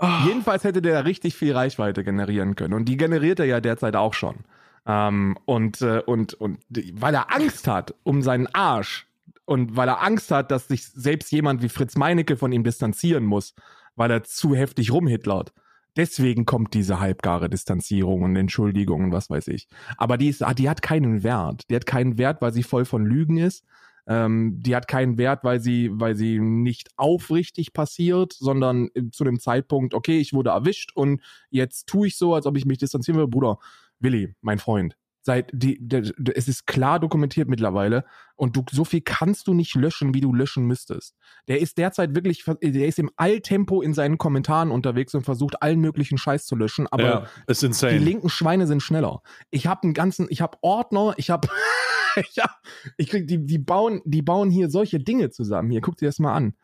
Oh. Jedenfalls hätte der richtig viel Reichweite generieren können. Und die generiert er ja derzeit auch schon. Ähm, und, äh, und, und weil er Angst hat um seinen Arsch und weil er Angst hat, dass sich selbst jemand wie Fritz Meinecke von ihm distanzieren muss, weil er zu heftig rumhitlert. Deswegen kommt diese halbgare Distanzierung und Entschuldigung und was weiß ich. Aber die, ist, die hat keinen Wert. Die hat keinen Wert, weil sie voll von Lügen ist. Ähm, die hat keinen Wert, weil sie, weil sie nicht aufrichtig passiert, sondern zu dem Zeitpunkt, okay, ich wurde erwischt und jetzt tue ich so, als ob ich mich distanzieren will. Bruder, Willi, mein Freund, seit die, de, de, es ist klar dokumentiert mittlerweile und du so viel kannst du nicht löschen, wie du löschen müsstest. Der ist derzeit wirklich, der ist im Alltempo in seinen Kommentaren unterwegs und versucht allen möglichen Scheiß zu löschen, aber ja, die linken Schweine sind schneller. Ich habe einen ganzen, ich habe Ordner, ich habe ja, ich krieg, die, die, bauen, die bauen hier solche Dinge zusammen. Hier, guck dir das mal an.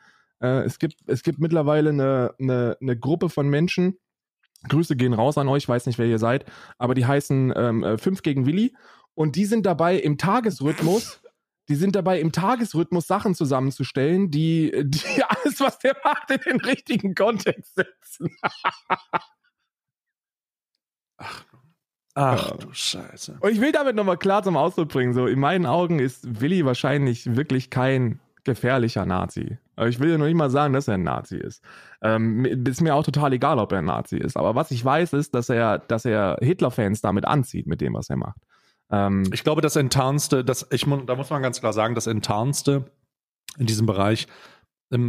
Äh, es, gibt, es gibt mittlerweile eine, eine, eine Gruppe von Menschen, Grüße gehen raus an euch, weiß nicht, wer ihr seid, aber die heißen ähm, 5 äh, gegen Willi und die sind dabei im Tagesrhythmus, die sind dabei im Tagesrhythmus Sachen zusammenzustellen, die, die alles, was der macht, in den richtigen Kontext setzen. Ach, Ach du Scheiße. Und ich will damit nochmal klar zum Ausdruck bringen, so in meinen Augen ist Willi wahrscheinlich wirklich kein gefährlicher Nazi. Äh, Ich will ja noch nicht mal sagen, dass er ein Nazi ist. Ähm, ist mir auch total egal, ob er ein Nazi ist. Aber was ich weiß, ist, dass er, dass er Hitler-Fans damit anzieht, mit dem, was er macht. Ähm, Ich glaube, das Enttarnste, das, ich, da muss man ganz klar sagen, das Enttarnste in diesem Bereich,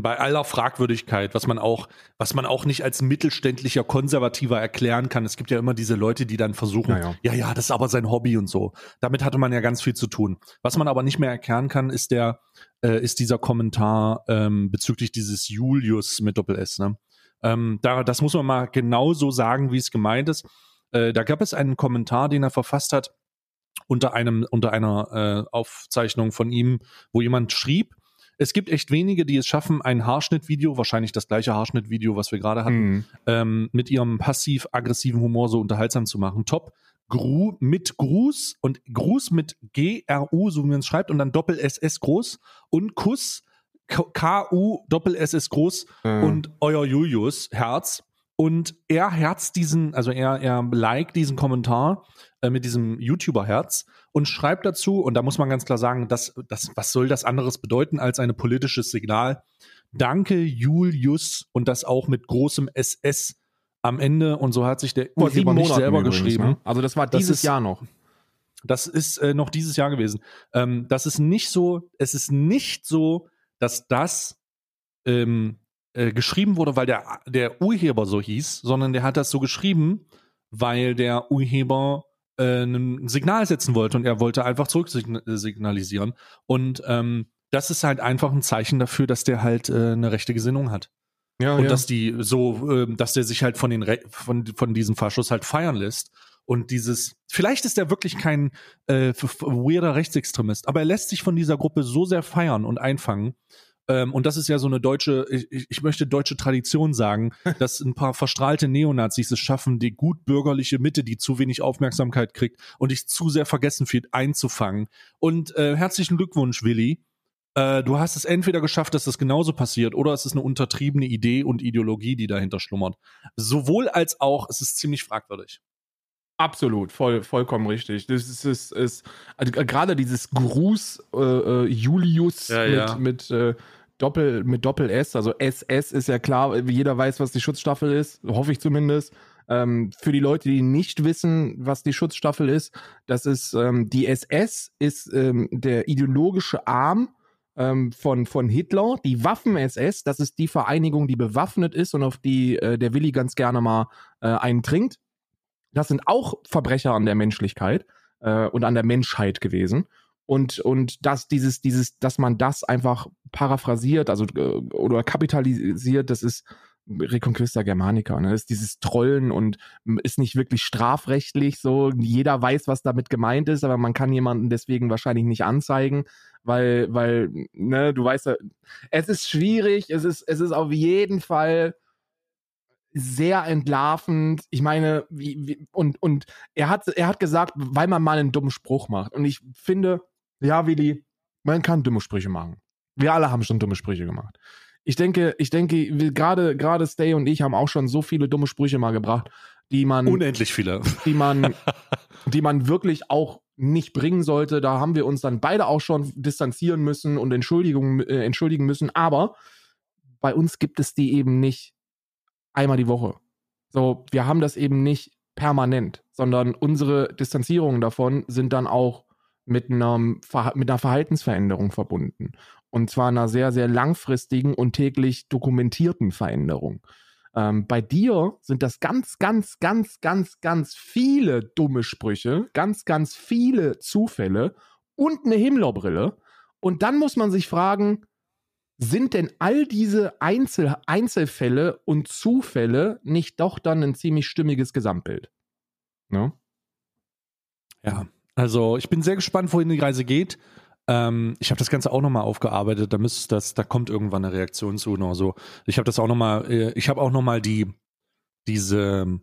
bei aller Fragwürdigkeit, was man auch, was man auch nicht als mittelständlicher Konservativer erklären kann. Es gibt ja immer diese Leute, die dann versuchen, Ja, ja. ja, ja, das ist aber sein Hobby und so. Damit hatte man ja ganz viel zu tun. Was man aber nicht mehr erklären kann, ist der, äh, ist dieser Kommentar ähm, bezüglich dieses Julius mit Doppel S. Ne? Ähm, da, das muss man mal genau so sagen, wie es gemeint ist. Äh, da gab es einen Kommentar, den er verfasst hat unter einem unter einer äh, Aufzeichnung von ihm, wo jemand schrieb, es gibt echt wenige, die es schaffen, ein Haarschnittvideo, wahrscheinlich das gleiche Haarschnittvideo, was wir gerade hatten, mh. ähm, mit ihrem passiv-aggressiven Humor so unterhaltsam zu machen. Top. Gru mit Gruß und Gruß mit G-R-U, so wie man es schreibt, und dann Doppel-S-S groß und Kuss K- K-U Doppel-S-S groß Äh, und euer Julius Herz. Und er herzt diesen, also er, er liked diesen Kommentar äh, mit diesem YouTuber-Herz und schreibt dazu, und da muss man ganz klar sagen, das, das, was soll das anderes bedeuten als ein politisches Signal? Danke, Julius, und das auch mit großem SS am Ende. Und so hat sich der vor sieben Monaten selber übrigens, geschrieben. Ne? Also das war Das dieses ist- Jahr noch. Das ist äh, noch dieses Jahr gewesen. Ähm, das ist nicht so, es ist nicht so, dass das ähm, äh, geschrieben wurde, weil der, der Urheber so hieß, sondern der hat das so geschrieben, weil der Urheber äh, ein Signal setzen wollte und er wollte einfach zurücksignalisieren. Und ähm, das ist halt einfach ein Zeichen dafür, dass der halt äh, eine rechte Gesinnung hat. Ja, Und dass die so, ähm, dass der sich halt von den Re von, von diesem Faschos halt feiern lässt. Und dieses, vielleicht ist er wirklich kein äh, weirder Rechtsextremist, aber er lässt sich von dieser Gruppe so sehr feiern und einfangen. Ähm, und das ist ja so eine deutsche, ich, ich möchte deutsche Tradition sagen, dass ein paar verstrahlte Neonazis es schaffen, die gut bürgerliche Mitte, die zu wenig Aufmerksamkeit kriegt und dich zu sehr vergessen fühlt, einzufangen. Und äh, herzlichen Glückwunsch, Willi. Äh, du hast es entweder geschafft, dass das genauso passiert, oder es ist eine untertriebene Idee und Ideologie, die dahinter schlummert. Sowohl als auch, es ist ziemlich fragwürdig. Absolut, voll, vollkommen richtig. Das ist, ist, ist also gerade dieses Gruß äh, äh, Julius Ja, mit, ja. mit äh, Doppel mit Doppel S, also SS ist ja klar, jeder weiß, was die Schutzstaffel ist, hoffe ich zumindest. Ähm, für die Leute, die nicht wissen, was die Schutzstaffel ist, das ist ähm, die SS ist ähm, der ideologische Arm ähm, von, von Hitler. Die Waffen-SS, das ist die Vereinigung, die bewaffnet ist und auf die äh, der Willi ganz gerne mal äh, einen trinkt. Das sind auch Verbrecher an der Menschlichkeit äh, und an der Menschheit gewesen. Und, und dass dieses, dieses, dass man das einfach paraphrasiert, also äh, oder kapitalisiert, das ist Reconquista Germanica, ne? Das ist dieses Trollen und ist nicht wirklich strafrechtlich so. Jeder weiß, was damit gemeint ist, aber man kann jemanden deswegen wahrscheinlich nicht anzeigen, weil, weil, ne, du weißt ja, es ist schwierig, es ist, es ist auf jeden Fall sehr entlarvend. Ich meine, wie, wie, und, und er hat, er hat gesagt, weil man mal einen dummen Spruch macht. Und ich finde, ja, Willi, man kann dumme Sprüche machen. Wir alle haben schon dumme Sprüche gemacht. Ich denke, ich denke, gerade, gerade Stay und ich haben auch schon so viele dumme Sprüche mal gebracht, die man, Unendlich viele. die man, die man wirklich auch nicht bringen sollte. Da haben wir uns dann beide auch schon distanzieren müssen und Entschuldigung, äh, entschuldigen müssen. Aber bei uns gibt es die eben nicht einmal die Woche. So, wir haben das eben nicht permanent, sondern unsere Distanzierungen davon sind dann auch mit, einem, mit einer Verhaltensveränderung verbunden. Und zwar einer sehr, sehr langfristigen und täglich dokumentierten Veränderung. Ähm, bei dir sind das ganz, ganz, ganz, ganz, ganz viele dumme Sprüche, ganz, ganz viele Zufälle und eine Himmlerbrille. Und dann muss man sich fragen, sind denn all diese Einzel Einzelfälle und Zufälle nicht doch dann ein ziemlich stimmiges Gesamtbild? Ne? Ja, also ich bin sehr gespannt, wohin die Reise geht. Ähm, ich habe das Ganze auch nochmal aufgearbeitet. Da müsste das, da kommt irgendwann eine Reaktion zu oder so. Ich habe das auch nochmal, äh, ich habe auch nochmal die, diese,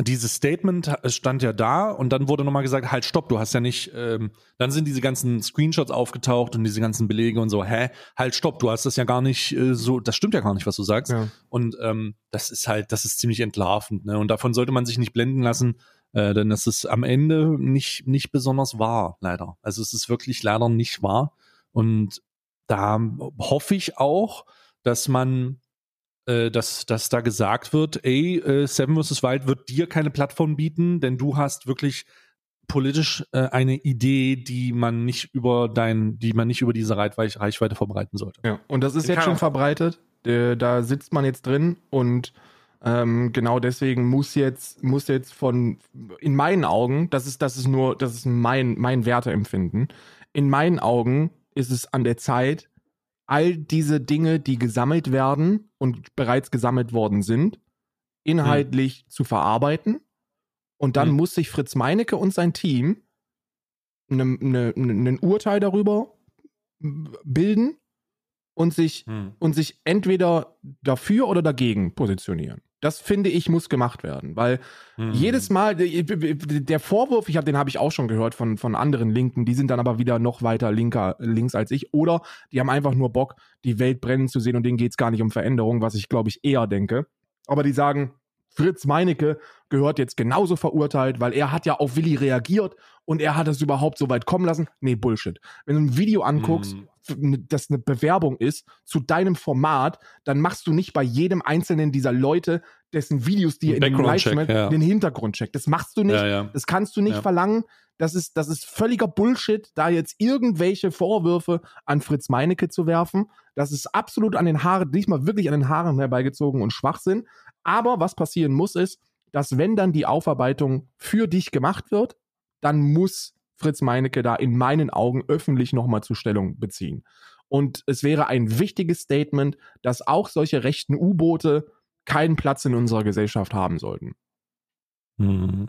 dieses Statement stand ja da und dann wurde nochmal gesagt, halt stopp, du hast ja nicht, ähm, dann sind diese ganzen Screenshots aufgetaucht und diese ganzen Belege und so, hä, halt stopp, du hast das ja gar nicht äh, so, das stimmt ja gar nicht, was du sagst. Ja. Und ähm, das ist halt, das ist ziemlich entlarvend, ne? Und davon sollte man sich nicht blenden lassen, äh, denn das ist am Ende nicht, nicht besonders wahr, leider. Also es ist wirklich leider nicht wahr. Und da hoffe ich auch, dass man, äh, dass, dass da gesagt wird, ey, äh, Seven vs. Wild wird dir keine Plattform bieten, denn du hast wirklich politisch äh, eine Idee, die man nicht über dein, die man nicht über diese Reichweite, Reichweite verbreiten sollte. Ja, und das ist jetzt schon verbreitet. Da sitzt man jetzt drin und ähm, genau deswegen muss jetzt, muss jetzt von, in meinen Augen, das ist, das ist nur, das ist mein, mein Werteempfinden. In meinen Augen ist es an der Zeit, all diese Dinge, die gesammelt werden und bereits gesammelt worden sind, inhaltlich hm. zu verarbeiten. Und dann hm. muss sich Fritz Meinecke und sein Team ein ne, ne, ne Urteil darüber bilden und sich, hm. und sich entweder dafür oder dagegen positionieren. Das finde ich muss gemacht werden, weil hm. jedes Mal der Vorwurf, ich habe den habe ich auch schon gehört von von anderen Linken, die sind dann aber wieder noch weiter linker links als ich oder die haben einfach nur Bock, die Welt brennen zu sehen und denen geht es gar nicht um Veränderung, was ich glaube ich eher denke. Aber die sagen, Fritz Meinecke gehört jetzt genauso verurteilt, weil er hat ja auf Willi reagiert und er hat es überhaupt so weit kommen lassen. Nee, Bullshit. Wenn du ein Video anguckst, mm. das eine Bewerbung ist zu deinem Format, dann machst du nicht bei jedem einzelnen dieser Leute, dessen Videos dir in dem Livestream ja. den Hintergrundcheck. Das machst du nicht. Ja, ja. Das kannst du nicht verlangen. Das ist, das ist völliger Bullshit, da jetzt irgendwelche Vorwürfe an Fritz Meinecke zu werfen. Das ist absolut an den Haaren, diesmal wirklich an den Haaren herbeigezogen und Schwachsinn. Aber was passieren muss, ist, dass wenn dann die Aufarbeitung für dich gemacht wird, dann muss Fritz Meinecke da in meinen Augen öffentlich nochmal zur Stellung beziehen. Und es wäre ein wichtiges Statement, dass auch solche rechten U-Boote keinen Platz in unserer Gesellschaft haben sollten. Mhm.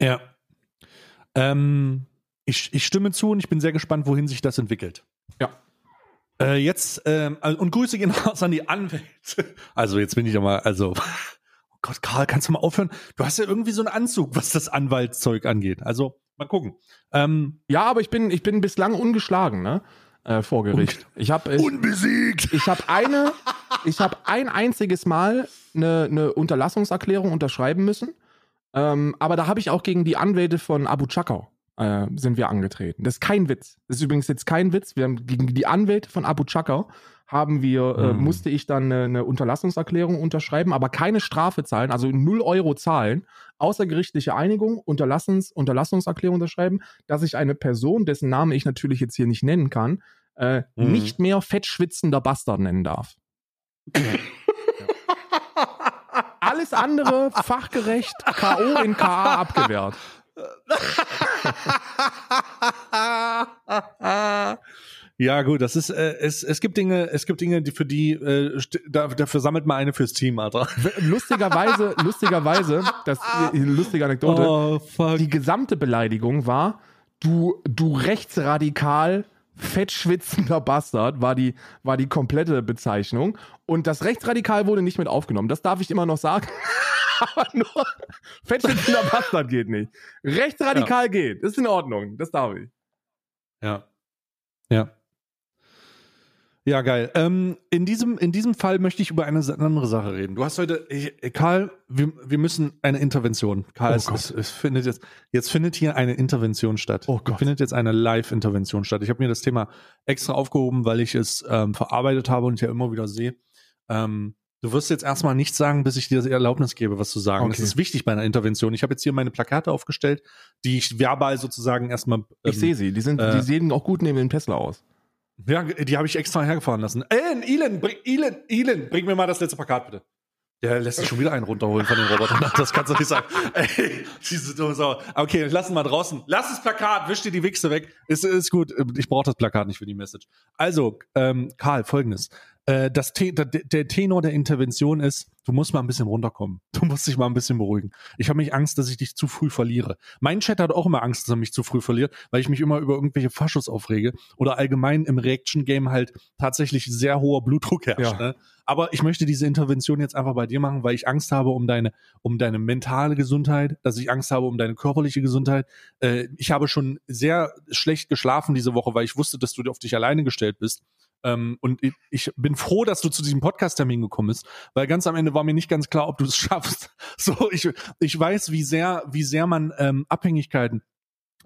Ja. Ähm, ich, ich stimme zu und ich bin sehr gespannt, wohin sich das entwickelt. Ja. Äh, jetzt, ähm, und Grüße gehen raus an die Anwälte. Also jetzt bin ich ja mal, also, oh Gott, Karl, kannst du mal aufhören? Du hast ja irgendwie so einen Anzug, was das Anwaltszeug angeht. Also, mal gucken. Ähm, ja, aber ich bin, ich bin bislang ungeschlagen, ne? Äh, vor Gericht. Ich habe äh, unbesiegt. Ich habe eine, ich habe ein einziges Mal eine, eine Unterlassungserklärung unterschreiben müssen. Ähm, aber da habe ich auch gegen die Anwälte von Abu Chakau äh, sind wir angetreten. Das ist kein Witz. Das ist übrigens jetzt kein Witz. Wir haben gegen die Anwälte von Abu Chaka haben wir, äh, mhm. musste ich dann eine, eine, Unterlassungserklärung unterschreiben, aber keine Strafe zahlen, also 0 Euro zahlen, außergerichtliche Einigung, Unterlassungs, Unterlassungserklärung unterschreiben, dass ich eine Person, dessen Name ich natürlich jetzt hier nicht nennen kann, äh, mhm. nicht mehr fettschwitzender Bastard nennen darf. Alles andere fachgerecht K.O. in K.A. abgewehrt. Ja, gut, das ist, äh, es, es gibt Dinge, es gibt Dinge, die für die, äh, da, dafür sammelt man eine fürs Team, Alter. Lustigerweise, lustigerweise, das äh, lustige Anekdote, oh, fuck. die gesamte Beleidigung war, du, du rechtsradikal fettschwitzender Bastard war die, war die komplette Bezeichnung. Und das Rechtsradikal wurde nicht mit aufgenommen. Das darf ich immer noch sagen. Aber nur fettschwitzender Bastard geht nicht. Rechtsradikal ja. geht. Ist in Ordnung. Das darf ich. Ja. Ja. Ja, geil. Ähm, in, diesem, in diesem Fall möchte ich über eine andere Sache reden. Du hast heute, ich, Karl, wir, wir müssen eine Intervention. Karl, oh es, es, es, findet jetzt, jetzt findet hier eine Intervention statt. Oh Gott. Findet jetzt eine Live-Intervention statt. Ich habe mir das Thema extra aufgehoben, weil ich es ähm, verarbeitet habe und ja immer wieder sehe. Ähm, du wirst jetzt erstmal nichts sagen, bis ich dir die Erlaubnis gebe, was zu sagen. Okay. Das ist wichtig bei einer Intervention. Ich habe jetzt hier meine Plakate aufgestellt, die ich verbal sozusagen erstmal. ich sehe sie. Die, sind, äh, die sehen auch gut neben dem Tesla aus. Ja, die habe ich extra hergefahren lassen. Ellen, Elon, bring, Elon, Elon, bring mir mal das letzte Plakat bitte. Der lässt sich schon wieder einen runterholen von den Robotern. Das kannst du nicht sagen. Ey, diese dumme Sau. Okay, lass ihn mal draußen. Lass das Plakat, wisch dir die Wichse weg. Ist, ist gut. Ich brauche das Plakat nicht für die Message. Also, ähm, Karl, folgendes. Äh, das der, der Tenor der Intervention ist, du musst mal ein bisschen runterkommen. Du musst dich mal ein bisschen beruhigen. Ich habe mich Angst, dass ich dich zu früh verliere. Mein Chat hat auch immer Angst, dass er mich zu früh verliert, weil ich mich immer über irgendwelche Faschos aufrege oder allgemein im Reaction-Game halt tatsächlich sehr hoher Blutdruck herrscht. Ja. Ne? Aber ich möchte diese Intervention jetzt einfach bei dir machen, weil ich Angst habe um deine, um deine mentale Gesundheit, dass ich Angst habe um deine körperliche Gesundheit. Äh, ich habe schon sehr schlecht geschlafen diese Woche, weil ich wusste, dass du auf dich alleine gestellt bist. Ähm, und ich, ich, bin froh, dass du zu diesem Podcast-Termin gekommen bist, weil ganz am Ende war mir nicht ganz klar, ob du es schaffst. So, ich, ich weiß, wie sehr, wie sehr man ähm, Abhängigkeiten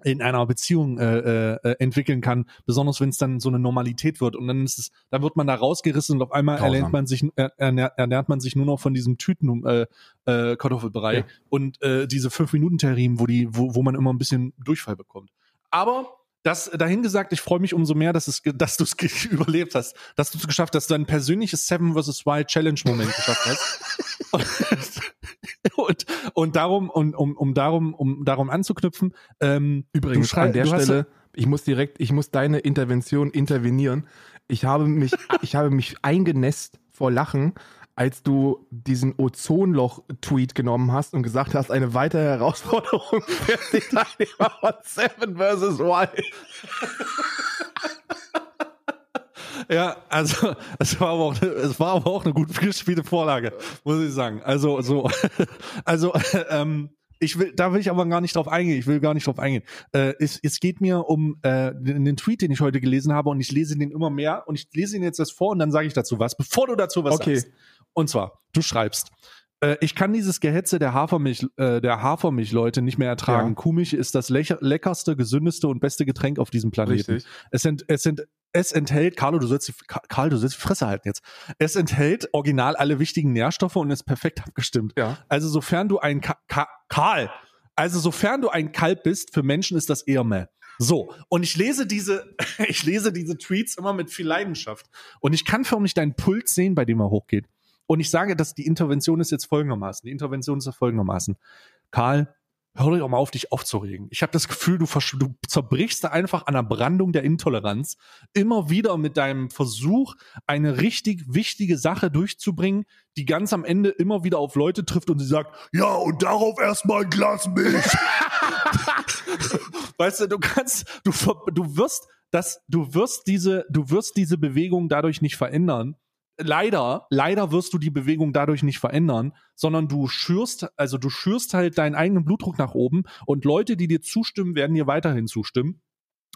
in einer Beziehung äh, äh, entwickeln kann, besonders wenn es dann so eine Normalität wird und dann ist es, dann wird man da rausgerissen und auf einmal Grausam. erlernt man sich, er, ernährt, ernährt man sich nur noch von diesem Tüten äh, äh, Kartoffelbrei Ja. und äh, diese fünf Minuten Terrim, wo die, wo, wo man immer ein bisschen Durchfall bekommt. Aber das dahin gesagt, ich freue mich umso mehr, dass es, dass du es überlebt hast, dass du es geschafft hast, dein persönliches Seven vs. Wild Challenge Moment geschafft hast. und, und darum, und, um, um darum, um darum anzuknüpfen, ähm, Übrigens, an der Stelle, ich muss direkt, ich muss deine Intervention intervenieren. Ich habe mich, ich habe mich eingenässt vor Lachen, als du diesen Ozonloch-Tweet genommen hast und gesagt hast, eine weitere Herausforderung für die Teilnehmer von Seven vs. Wild. Ja, also es war aber auch, es war aber auch eine gut gespielte Vorlage, muss ich sagen. Also so, also ähm, ich will, da will ich aber gar nicht drauf eingehen. Ich will gar nicht drauf eingehen. Äh, es, es geht mir um äh, den, den Tweet, den ich heute gelesen habe und ich lese den immer mehr und ich lese ihn jetzt erst vor und dann sage ich dazu was, bevor du dazu was Okay. sagst. Und zwar, du schreibst. äh, Ich kann dieses Gehetze der Hafermilch, äh, der Hafermilch-Leute nicht mehr ertragen. Ja. Kuhmilch ist das leckerste, gesündeste und beste Getränk auf diesem Planeten. Richtig. Es, ent, es, ent, es enthält, Carlo, du sollst die, Ka- Karl, du sollst die Fresse halten jetzt. Es enthält original alle wichtigen Nährstoffe und ist perfekt abgestimmt. Ja. Also sofern du ein Ka Ka Karl, also sofern du ein Kalb bist, für Menschen ist das eher meh. So, und ich lese diese, ich lese diese Tweets immer mit viel Leidenschaft. Und ich kann förmlich deinen Puls sehen, bei dem er hochgeht. Und ich sage, dass die Intervention ist jetzt folgendermaßen. Die Intervention ist ja folgendermaßen. Karl, hör doch mal auf, dich aufzuregen. Ich habe das Gefühl, du, du zerbrichst da einfach an der Brandung der Intoleranz. Immer wieder mit deinem Versuch, eine richtig wichtige Sache durchzubringen, die ganz am Ende immer wieder auf Leute trifft und sie sagt, ja, und darauf erstmal ein Glas Milch. weißt du, du kannst, du, du wirst das, du wirst diese, du wirst diese Bewegung dadurch nicht verändern. Leider, leider wirst du die Bewegung dadurch nicht verändern, sondern du schürst, also du schürst halt deinen eigenen Blutdruck nach oben und Leute, die dir zustimmen, werden dir weiterhin zustimmen.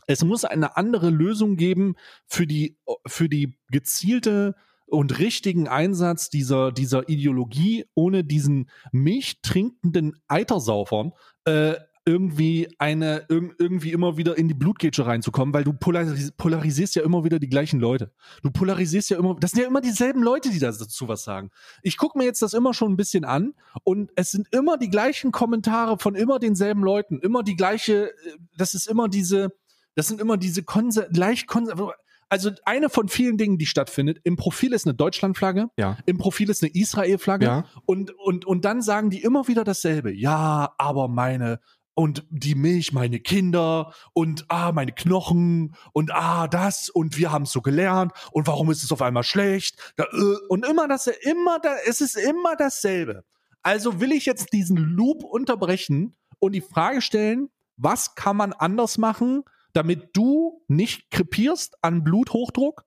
Es muss eine andere Lösung geben für die, für die gezielte und richtigen Einsatz dieser, dieser Ideologie, ohne diesen milchtrinkenden Eitersaufern äh, irgendwie eine irg irgendwie immer wieder in die Blutgätsche reinzukommen, weil du polaris polarisierst ja immer wieder die gleichen Leute. Du polarisierst ja immer, das sind ja immer dieselben Leute, die dazu was sagen. Ich gucke mir jetzt das immer schon ein bisschen an und es sind immer die gleichen Kommentare von immer denselben Leuten, immer die gleiche, äh, das ist immer diese, das sind immer diese konser leicht konser also eine von vielen Dingen, die stattfindet. Im Profil ist eine Deutschlandflagge, Ja. im Profil ist eine Israel-Flagge Ja. und, und, und dann sagen die immer wieder dasselbe. Ja, aber meine und die Milch, meine Kinder. Und ah, meine Knochen. Und ah, das. Und wir haben es so gelernt. Und warum ist es auf einmal schlecht? Da, äh, und immer das, immer da, es ist immer dasselbe. Also will ich jetzt diesen Loop unterbrechen und die Frage stellen, was kann man anders machen, damit du nicht krepierst an Bluthochdruck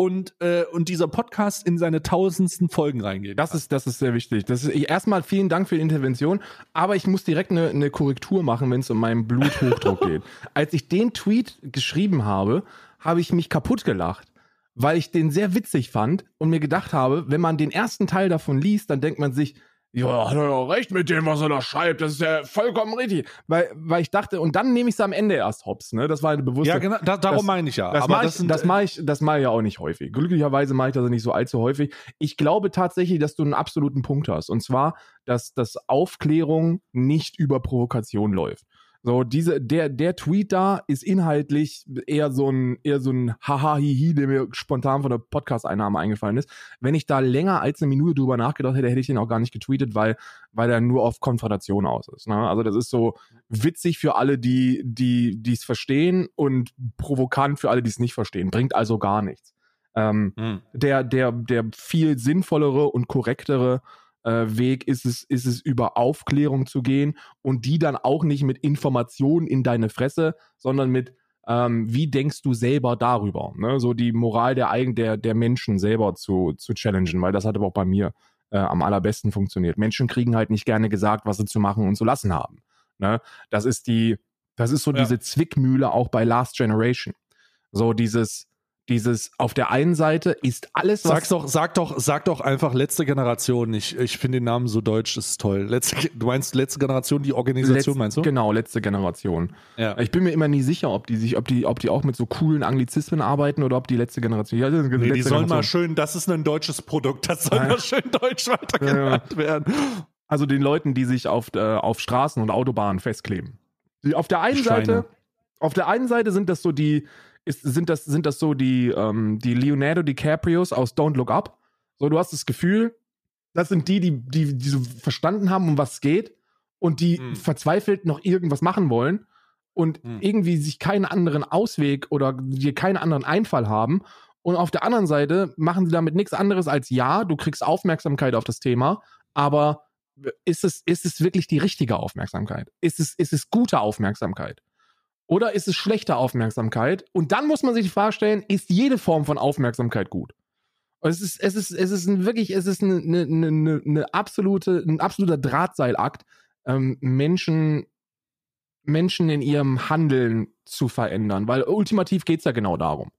und, äh, und dieser Podcast in seine tausendsten Folgen reingeht. Das ist, das ist sehr wichtig. Das ist, ich, erstmal vielen Dank für die Intervention, aber ich muss direkt eine, eine Korrektur machen, wenn es um meinen Bluthochdruck geht. Als ich den Tweet geschrieben habe, habe ich mich kaputt gelacht, weil ich den sehr witzig fand und mir gedacht habe, wenn man den ersten Teil davon liest, dann denkt man sich, ja, hat er ja recht mit dem, was er da schreibt. Das ist ja vollkommen richtig. Weil, weil ich dachte, und dann nehme ich es am Ende erst hops, ne? Das war eine bewusste. ja, genau, da, darum das- meine ich ja. Das Aber mache das ich, sind, das mach ich, das mach ich ja auch nicht häufig. Glücklicherweise mache ich das nicht so allzu häufig. Ich glaube tatsächlich, dass du einen absoluten Punkt hast. Und zwar, dass, dass Aufklärung nicht über Provokation läuft. So, diese, der, der Tweet da ist inhaltlich eher so ein, eher so ein Haha-Hihi, der mir spontan von der Podcast-Einnahme eingefallen ist. Wenn ich da länger als eine Minute drüber nachgedacht hätte, hätte ich den auch gar nicht getweetet, weil, weil er nur auf Konfrontation aus ist. Ne? Also das ist so witzig für alle, die, die, die es verstehen und provokant für alle, die es nicht verstehen. Bringt also gar nichts. Ähm, hm. der, der, der viel sinnvollere und korrektere äh, Weg ist es, ist es, über Aufklärung zu gehen und die dann auch nicht mit Informationen in deine Fresse, sondern mit, ähm, wie denkst du selber darüber? Ne? So die Moral der, eigen, der, der Menschen selber zu, zu challengen, weil das hat aber auch bei mir äh, am allerbesten funktioniert. Menschen kriegen halt nicht gerne gesagt, was sie zu machen und zu lassen haben. Ne? Das ist die, das ist so Ja. diese Zwickmühle auch bei Last Generation. So dieses, Dieses auf der einen Seite ist alles, Sag's doch, sag doch, sag doch einfach letzte Generation. Ich, ich finde den Namen so deutsch, das ist toll. Letzte, du meinst letzte Generation, die Organisation, Letz- meinst du? Genau, letzte Generation. Ja. Ich bin mir immer nie sicher, ob die sich, ob die, ob die auch mit so coolen Anglizismen arbeiten oder ob die letzte Generation. Ja, das ist Nee, die letzte sollen mal Generation. schön, das ist ein deutsches Produkt, das soll Ja. mal schön deutsch weitergeleitet werden. Also den Leuten, die sich auf, äh, auf Straßen und Autobahnen festkleben. Die, auf der einen. Seite, auf der einen Seite sind das so die, ist, sind das, sind das so die, ähm, die Leonardo DiCaprios aus Don't Look Up. So, du hast das Gefühl, das sind die, die, die, die so verstanden haben, um was es geht und die Hm. verzweifelt noch irgendwas machen wollen und Hm. irgendwie sich keinen anderen Ausweg oder die keinen anderen Einfall haben. Und auf der anderen Seite machen sie damit nichts anderes als ja, du kriegst Aufmerksamkeit auf das Thema, aber ist es, ist es wirklich die richtige Aufmerksamkeit? Ist es, ist es gute Aufmerksamkeit? Oder ist es schlechte Aufmerksamkeit? Und dann muss man sich die Frage stellen, ist jede Form von Aufmerksamkeit gut? Es ist, es ist, es ist ein wirklich, es ist eine, eine, eine, eine absolute, ein absoluter Drahtseilakt, ähm, Menschen, Menschen in ihrem Handeln zu verändern, weil ultimativ geht's ja genau darum.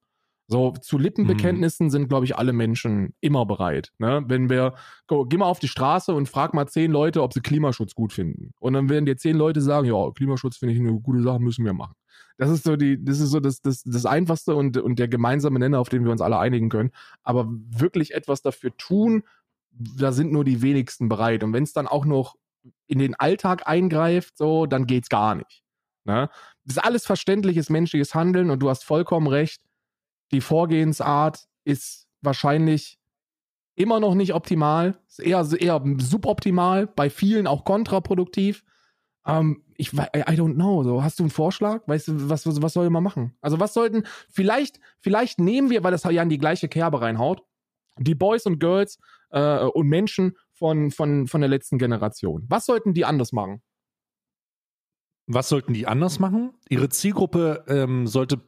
So, zu Lippenbekenntnissen sind, glaube ich, alle Menschen immer bereit. Ne? Wenn wir, go, geh mal auf die Straße und frag mal zehn Leute, ob sie Klimaschutz gut finden. Und dann werden dir zehn Leute sagen, ja, Klimaschutz finde ich eine gute Sache, müssen wir machen. Das ist so die, das ist so das, das, das Einfachste und, und der gemeinsame Nenner, auf den wir uns alle einigen können. Aber wirklich etwas dafür tun, da sind nur die wenigsten bereit. Und wenn es dann auch noch in den Alltag eingreift, so, dann geht's gar nicht. Ne? Das ist alles verständliches menschliches Handeln und du hast vollkommen recht. Die Vorgehensart ist wahrscheinlich immer noch nicht optimal, ist eher, eher suboptimal, bei vielen auch kontraproduktiv. Ähm, ich I don't know. So, hast du einen Vorschlag? Weißt du, was, was, was soll man machen? Also, was sollten, vielleicht, vielleicht nehmen wir, weil das ja in die gleiche Kerbe reinhaut, die Boys und Girls äh, und Menschen von, von, von der letzten Generation. Was sollten die anders machen? Was sollten die anders machen? Ihre Zielgruppe ähm, sollte,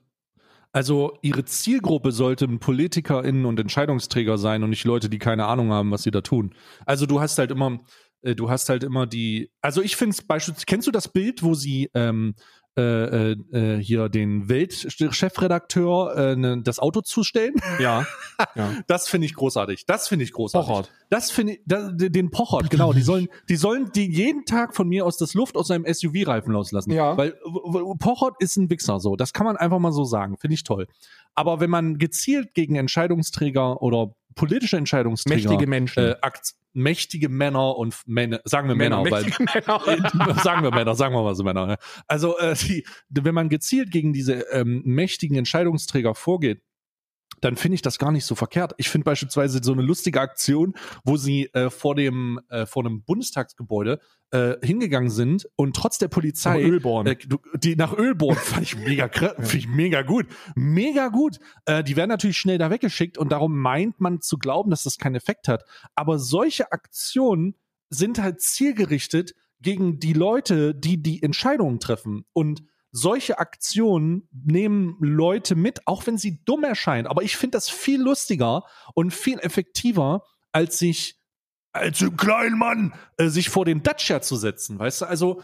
also ihre Zielgruppe sollten PolitikerInnen und Entscheidungsträger sein und nicht Leute, die keine Ahnung haben, was sie da tun. Also du hast halt immer, äh, du hast halt immer die, also ich finde es beispielsweise, kennst du das Bild, wo sie ähm, äh, äh, äh, hier den Weltchefredakteur äh, ne, das Auto zustellen? Ja. ja. Das finde ich großartig. Das finde ich großartig. Pochert. Das finde ich, da, den Pochert, genau. Die sollen, die sollen die jeden Tag von mir aus das Luft aus seinem SUV-Reifen loslassen. Ja. Weil Pochert ist ein Wichser, so. Das kann man einfach mal so sagen. Finde ich toll. Aber wenn man gezielt gegen Entscheidungsträger oder politische Entscheidungsträger, Mächtige Menschen. äh, Akt, mächtige Männer und Männer, sagen wir Männer, weil mächtige Männer. sagen wir Männer, sagen wir mal so Männer. ja. Also äh, die, wenn man gezielt gegen diese ähm, mächtigen Entscheidungsträger vorgeht, dann finde ich das gar nicht so verkehrt. Ich finde beispielsweise so eine lustige Aktion, wo sie äh, vor dem äh, vor einem Bundestagsgebäude äh, hingegangen sind und trotz der Polizei Nach Ölborn. äh, die nach Ölborn fand ich mega finde ich mega gut, mega gut. Äh, die werden natürlich schnell da weggeschickt und darum meint man zu glauben, dass das keinen Effekt hat. Aber solche Aktionen sind halt zielgerichtet gegen die Leute, die die Entscheidungen treffen. Und solche Aktionen nehmen Leute mit, auch wenn sie dumm erscheinen. Aber ich finde das viel lustiger und viel effektiver, als sich als ein kleinen Mann äh, sich vor den Dacia zu setzen. Weißt du, also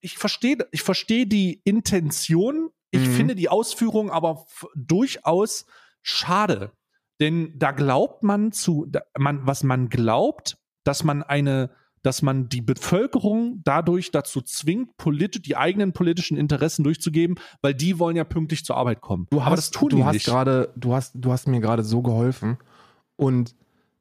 ich verstehe ich verstehe die Intention, ich Mhm. finde die Ausführung aber durchaus schade. Denn da glaubt man zu, da, man, was man glaubt, dass man eine, dass man die Bevölkerung dadurch dazu zwingt, politi die eigenen politischen Interessen durchzugeben, weil die wollen ja pünktlich zur Arbeit kommen. Du Aber hast, das tun du die hast nicht. gerade, du hast, du hast mir gerade so geholfen und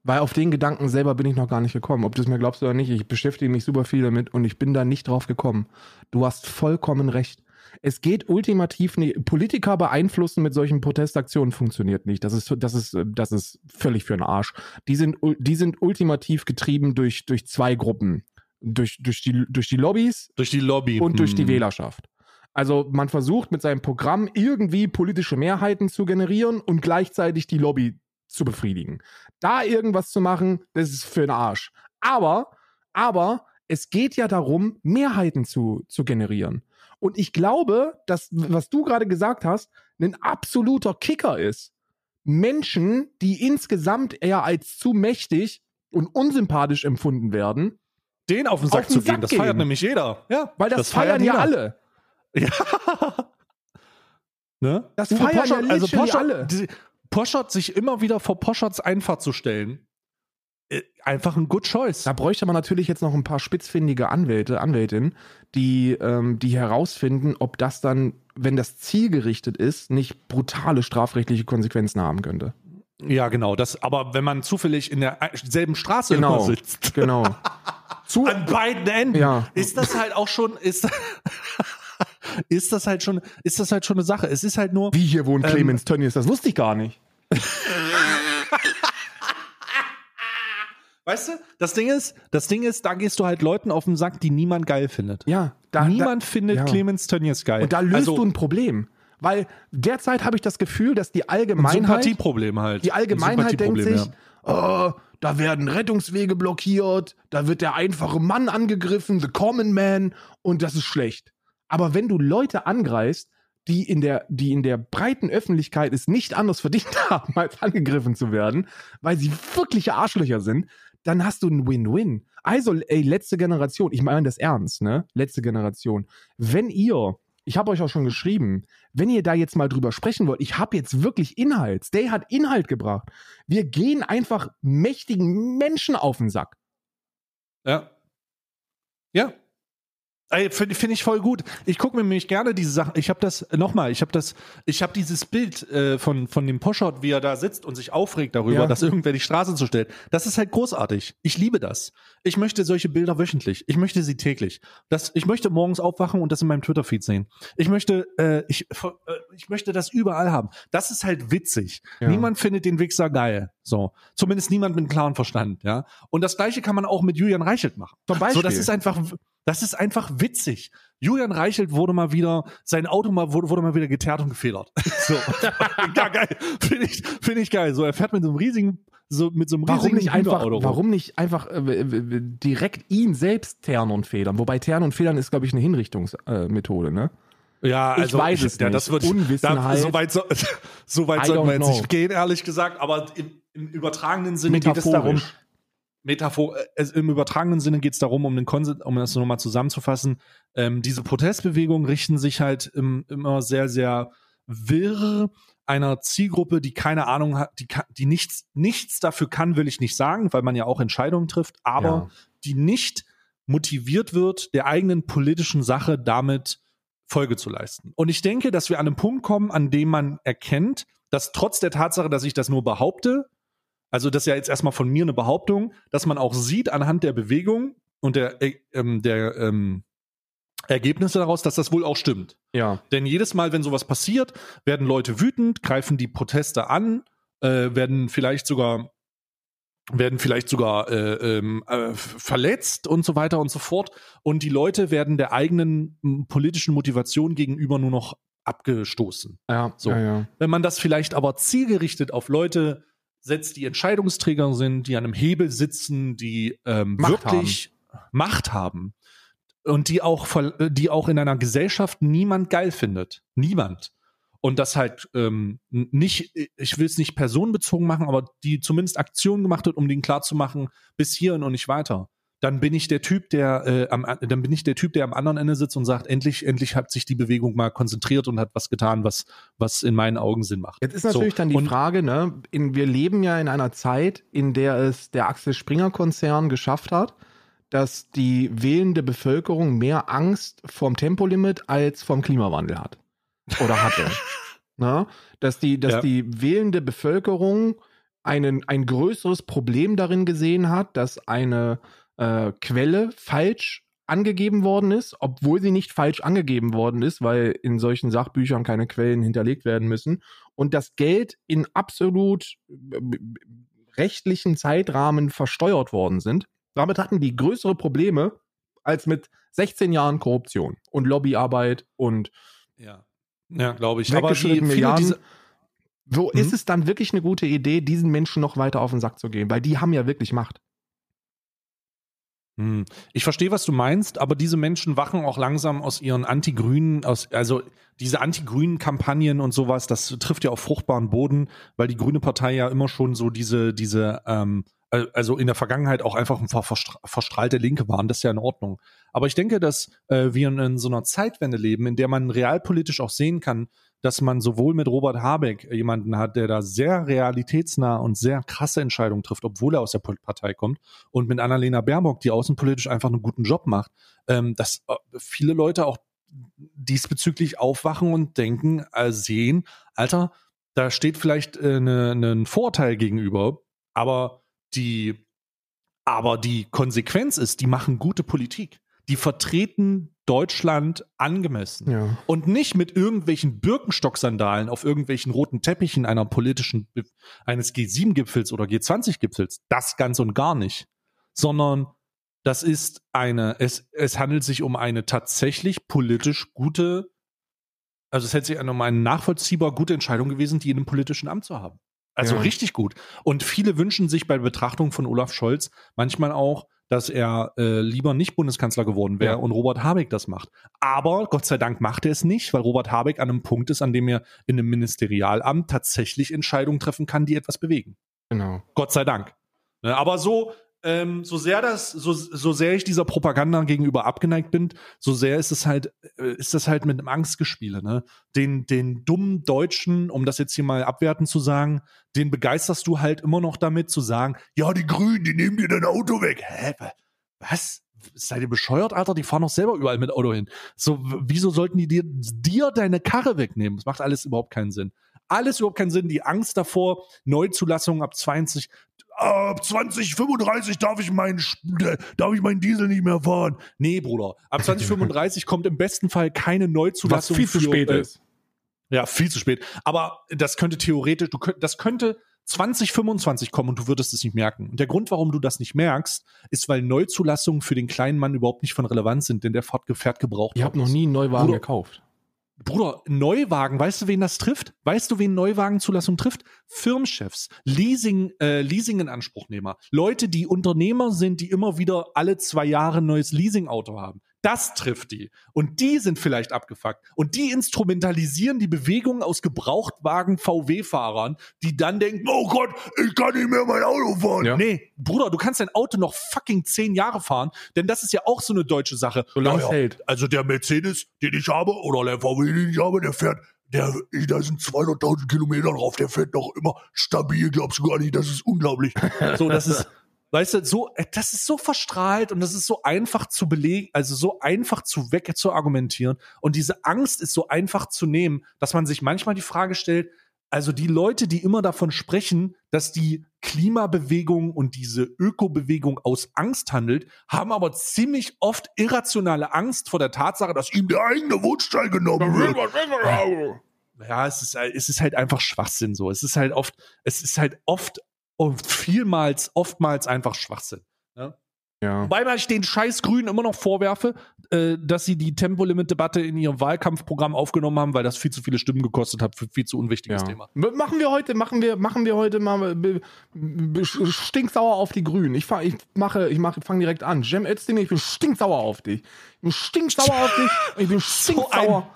weil auf den Gedanken selber bin ich noch gar nicht gekommen. Ob du es mir glaubst oder nicht, ich beschäftige mich super viel damit und ich bin da nicht drauf gekommen. Du hast vollkommen recht. Es geht ultimativ nicht. Politiker beeinflussen mit solchen Protestaktionen funktioniert nicht. Das ist, das ist, das ist völlig für den Arsch. Die sind, die sind ultimativ getrieben durch, durch zwei Gruppen. Durch, durch, die, durch die Lobbys Durch die Lobby. und durch die Hm. Wählerschaft. Also man versucht mit seinem Programm irgendwie politische Mehrheiten zu generieren und gleichzeitig die Lobby zu befriedigen. Da irgendwas zu machen, das ist für den Arsch. Aber, aber es geht ja darum, Mehrheiten zu, zu generieren. Und ich glaube, dass, was du gerade gesagt hast, ein absoluter Kicker ist. Menschen, die insgesamt eher als zu mächtig und unsympathisch empfunden werden, den auf den Sack Auf den zu gehen, Sack das gehen. feiert nämlich jeder. Ja, weil das, feiert feiern ja jeder. alle. Ja. Ne? Das Uwe feiern Poschardt, ja also Poschardt, alle. die- Poschardt sich immer wieder vor Poschards Einfahrt zu stellen, einfach ein good choice. Da bräuchte man natürlich jetzt noch ein paar spitzfindige Anwälte, Anwältinnen, die, ähm, die herausfinden, ob das dann, wenn das zielgerichtet ist, nicht brutale strafrechtliche Konsequenzen haben könnte. Ja, genau. Das, aber wenn man zufällig in derselben Straße Genau. sitzt, Genau. Zu, an beiden Enden, Ja. ist das halt auch schon, ist, ist das halt schon, ist das halt schon eine Sache. Es ist halt nur, wie hier wohnt Ähm, Clemens Tönnies, das wusste ich gar nicht. weißt du, das Ding ist, das Ding ist, da gehst du halt Leuten auf den Sack, die niemand geil findet. Ja, da, niemand findet ja. Clemens Tönnies geil. Und da löst also, du ein Problem. Weil derzeit habe ich das Gefühl, dass die ein Allgemeinheit, Sympathieproblem halt. die Allgemeinheit Ein denkt sich, oh, da werden Rettungswege blockiert, da wird der einfache Mann angegriffen, the common man, und das ist schlecht. Aber wenn du Leute angreifst, die in der, die in der breiten Öffentlichkeit es nicht anders verdient haben, als angegriffen zu werden, weil sie wirkliche Arschlöcher sind, dann hast du ein Win-Win. Also, ey, letzte Generation, ich meine das ernst, ne? Letzte Generation. Wenn ihr, ich habe euch auch schon geschrieben, wenn ihr da jetzt mal drüber sprechen wollt, ich habe jetzt wirklich Inhalt. Stay hat Inhalt gebracht. Wir gehen einfach mächtigen Menschen auf den Sack. Ja. Ja. Finde find ich voll gut. Ich gucke mir nämlich gerne diese Sachen. Ich habe das nochmal. Ich habe das. Ich habe dieses Bild äh, von von dem Poschardt, wie er da sitzt und sich aufregt darüber, Ja. dass irgendwer die Straße zustellt. Das ist halt großartig. Ich liebe das. Ich möchte solche Bilder wöchentlich. Ich möchte sie täglich. Das. Ich möchte morgens aufwachen und das in meinem Twitter-Feed sehen. Ich möchte. Äh, ich. äh, Ich möchte das überall haben. Das ist halt witzig. Ja. Niemand findet den Wichser geil. So. Zumindest niemand mit einem klaren Verstand. Ja. Und das Gleiche kann man auch mit Julian Reichelt machen. Zum Beispiel. So, das ist einfach, das ist einfach witzig. Julian Reichelt wurde mal wieder, sein Auto mal, wurde, wurde mal wieder geteert und gefedert. So. ja, geil. Finde ich, finde ich geil. So, er fährt mit so einem riesigen, so, mit so einem Warum riesigen nicht einfach, warum nicht einfach äh, direkt ihn selbst ternen und federn? Wobei ternen und federn ist, glaube ich, eine Hinrichtungsmethode, äh, ne? Ja, Ich also, weiß es ja, nicht. das wird, Unwissenheit. Da, so weit, so, so weit sollten wir jetzt know. nicht gehen, ehrlich gesagt, aber im, im übertragenen Sinne geht es darum. Metaphor, es, im übertragenen Sinne geht es darum, um, den Konse um das nochmal zusammenzufassen, ähm, diese Protestbewegungen richten sich halt im, immer sehr, sehr wirr einer Zielgruppe, die keine Ahnung hat, die, die nichts, nichts dafür kann, will ich nicht sagen, weil man ja auch Entscheidungen trifft, aber Ja. die nicht motiviert wird, der eigenen politischen Sache damit Folge zu leisten. Und ich denke, dass wir an einen Punkt kommen, an dem man erkennt, dass trotz der Tatsache, dass ich das nur behaupte, also das ist ja jetzt erstmal von mir eine Behauptung, dass man auch sieht anhand der Bewegung und der, äh, ähm, der ähm, Ergebnisse daraus, dass das wohl auch stimmt. Ja. Denn jedes Mal, wenn sowas passiert, werden Leute wütend, greifen die Proteste an, äh, werden vielleicht sogar werden vielleicht sogar äh, ähm, äh, verletzt und so weiter und so fort. Und die Leute werden der eigenen politischen Motivation gegenüber nur noch abgestoßen. Ja, So. ja, ja. Wenn man das vielleicht aber zielgerichtet auf Leute setzt, die Entscheidungsträger sind, die an einem Hebel sitzen, die ähm, Macht wirklich Macht haben und die auch, äh, die auch in einer Gesellschaft niemand geil findet. Niemand. Und das halt ähm, nicht, ich will es nicht personenbezogen machen, aber die zumindest Aktionen gemacht hat, um denen klarzumachen, bis hierhin und nicht weiter. Dann bin ich der Typ, der äh, am, dann bin ich der Typ, der am anderen Ende sitzt und sagt, endlich, endlich hat sich die Bewegung mal konzentriert und hat was getan, was, was in meinen Augen Sinn macht. Jetzt ist natürlich So, dann die und- Frage, ne, in, wir leben ja in einer Zeit, in der es der Axel Springer Konzern geschafft hat, dass die wählende Bevölkerung mehr Angst vom Tempolimit als vom Klimawandel hat. Oder hatte. ne? Dass die, dass Ja. die wählende Bevölkerung einen, ein größeres Problem darin gesehen hat, dass eine äh, Quelle falsch angegeben worden ist, obwohl sie nicht falsch angegeben worden ist, weil in solchen Sachbüchern keine Quellen hinterlegt werden müssen und das Geld in absolut äh, rechtlichen Zeitrahmen versteuert worden sind. Damit hatten die größere Probleme als mit 16 Jahren Korruption und Lobbyarbeit und Ja, ja glaube ich. Aber die, Milliarden. Wo Mhm. ist es dann wirklich eine gute Idee, diesen Menschen noch weiter auf den Sack zu gehen? Weil die haben ja wirklich Macht. Hm. Ich verstehe, was du meinst, aber diese Menschen wachen auch langsam aus ihren anti-grünen, also diese anti-grünen Kampagnen und sowas, das trifft ja auf fruchtbaren Boden, weil die Grüne Partei ja immer schon so diese, diese, ähm, äh, also in der Vergangenheit auch einfach ein verstra- verstrahlte Linke waren, das ist ja in Ordnung. Aber ich denke, dass äh, wir in so einer Zeitwende leben, in der man realpolitisch auch sehen kann, dass man sowohl mit Robert Habeck jemanden hat, der da sehr realitätsnah und sehr krasse Entscheidungen trifft, obwohl er aus der Partei kommt, und mit Annalena Baerbock, die außenpolitisch einfach einen guten Job macht, ähm, dass äh, viele Leute auch diesbezüglich aufwachen und denken, äh, sehen, Alter, da steht vielleicht äh, ne, ne, ein Vorteil gegenüber, aber die, aber die Konsequenz ist, die machen gute Politik. Die vertreten Deutschland angemessen. Ja. Und nicht mit irgendwelchen Birkenstock-Sandalen auf irgendwelchen roten Teppichen einer politischen, eines G7-Gipfels oder G20-Gipfels. Das ganz und gar nicht. Sondern das ist eine, es, es handelt sich um eine tatsächlich politisch gute, also es hätte sich um eine nachvollziehbar gute Entscheidung gewesen, die in einem politischen Amt zu haben. Also Ja. richtig gut. Und viele wünschen sich bei Betrachtung von Olaf Scholz manchmal auch, dass er äh, lieber nicht Bundeskanzler geworden wäre Ja. und Robert Habeck das macht. Aber Gott sei Dank macht er es nicht, weil Robert Habeck an einem Punkt ist, an dem er in einem Ministerialamt tatsächlich Entscheidungen treffen kann, die etwas bewegen. Genau. Gott sei Dank. Ne, aber so, ähm, so sehr das, so, so sehr ich dieser Propaganda gegenüber abgeneigt bin, so sehr ist es halt, äh, ist das halt mit einem Angstgespiele, ne? Den, den dummen Deutschen, um das jetzt hier mal abwertend zu sagen, den begeisterst du halt immer noch damit zu sagen, ja, die Grünen, die nehmen dir dein Auto weg. Hä? wa- Was? Seid ihr bescheuert, Alter? Die fahren doch selber überall mit Auto hin. So, wieso sollten die dir, dir deine Karre wegnehmen? Das macht alles überhaupt keinen Sinn. Alles überhaupt keinen Sinn. Die Angst davor, Neuzulassungen ab 20, ab 2035 darf ich meinen, äh, darf ich meinen Diesel nicht mehr fahren. Nee, Bruder. Ab 2035 kommt im besten Fall keine Was Neuzulassung. viel zu für, spät äh, ist. Ja, viel zu spät. Aber das könnte theoretisch, du könnt, das könnte 2025 kommen und du würdest es nicht merken. Und der Grund, warum du das nicht merkst, ist, weil Neuzulassungen für den kleinen Mann überhaupt nicht von Relevanz sind, denn der fährt, fährt gebraucht. Ich habe noch nie einen Neuwagen Bruder. gekauft. Bruder, Neuwagen, weißt du, wen das trifft? Weißt du, wen Neuwagenzulassung trifft? Firmenchefs, Leasing, äh, Leasing-in-Anspruchnehmer, Leute, die Unternehmer sind, die immer wieder alle zwei Jahre ein neues Leasing-Auto haben. Das trifft die. Und die sind vielleicht abgefuckt. Und die instrumentalisieren die Bewegung aus Gebrauchtwagen VW-Fahrern, die dann denken, oh Gott, ich kann nicht mehr mein Auto fahren. Ja. Nee, Bruder, du kannst dein Auto noch fucking zehn Jahre fahren, denn das ist ja auch so eine deutsche Sache. Solange Ja, es hält. Also der Mercedes, den ich habe, oder der VW, den ich habe, der fährt, der, da sind 200.000 Kilometer drauf, der fährt noch immer stabil, glaubst du gar nicht, das ist unglaublich. So, das ist, weißt du, so, äh, das ist so verstrahlt und das ist so einfach zu belegen, also so einfach zu weg zu argumentieren und diese Angst ist so einfach zu nehmen, dass man sich manchmal die Frage stellt, also die Leute, die immer davon sprechen, dass die Klimabewegung und diese Ökobewegung aus Angst handelt, haben aber ziemlich oft irrationale Angst vor der Tatsache, dass ihm der eigene Wohnstall genommen wird. Ja, es ist, es ist halt einfach Schwachsinn so. Es ist halt oft, es ist halt oft und vielmals, oftmals einfach Schwachsinn. Ja. Wobei ich den scheiß Grünen immer noch vorwerfe, äh, dass sie die Tempolimit-Debatte in ihrem Wahlkampfprogramm aufgenommen haben, weil das viel zu viele Stimmen gekostet hat für viel zu unwichtiges Ja. Thema. Machen wir heute, machen wir, machen wir heute mal stinksauer auf die Grünen. Ich, ich mache, ich mache, fange direkt an. Cem Özdemir, ich bin stinksauer auf dich. Ich bin stinksauer auf dich. Ich bin stinksauer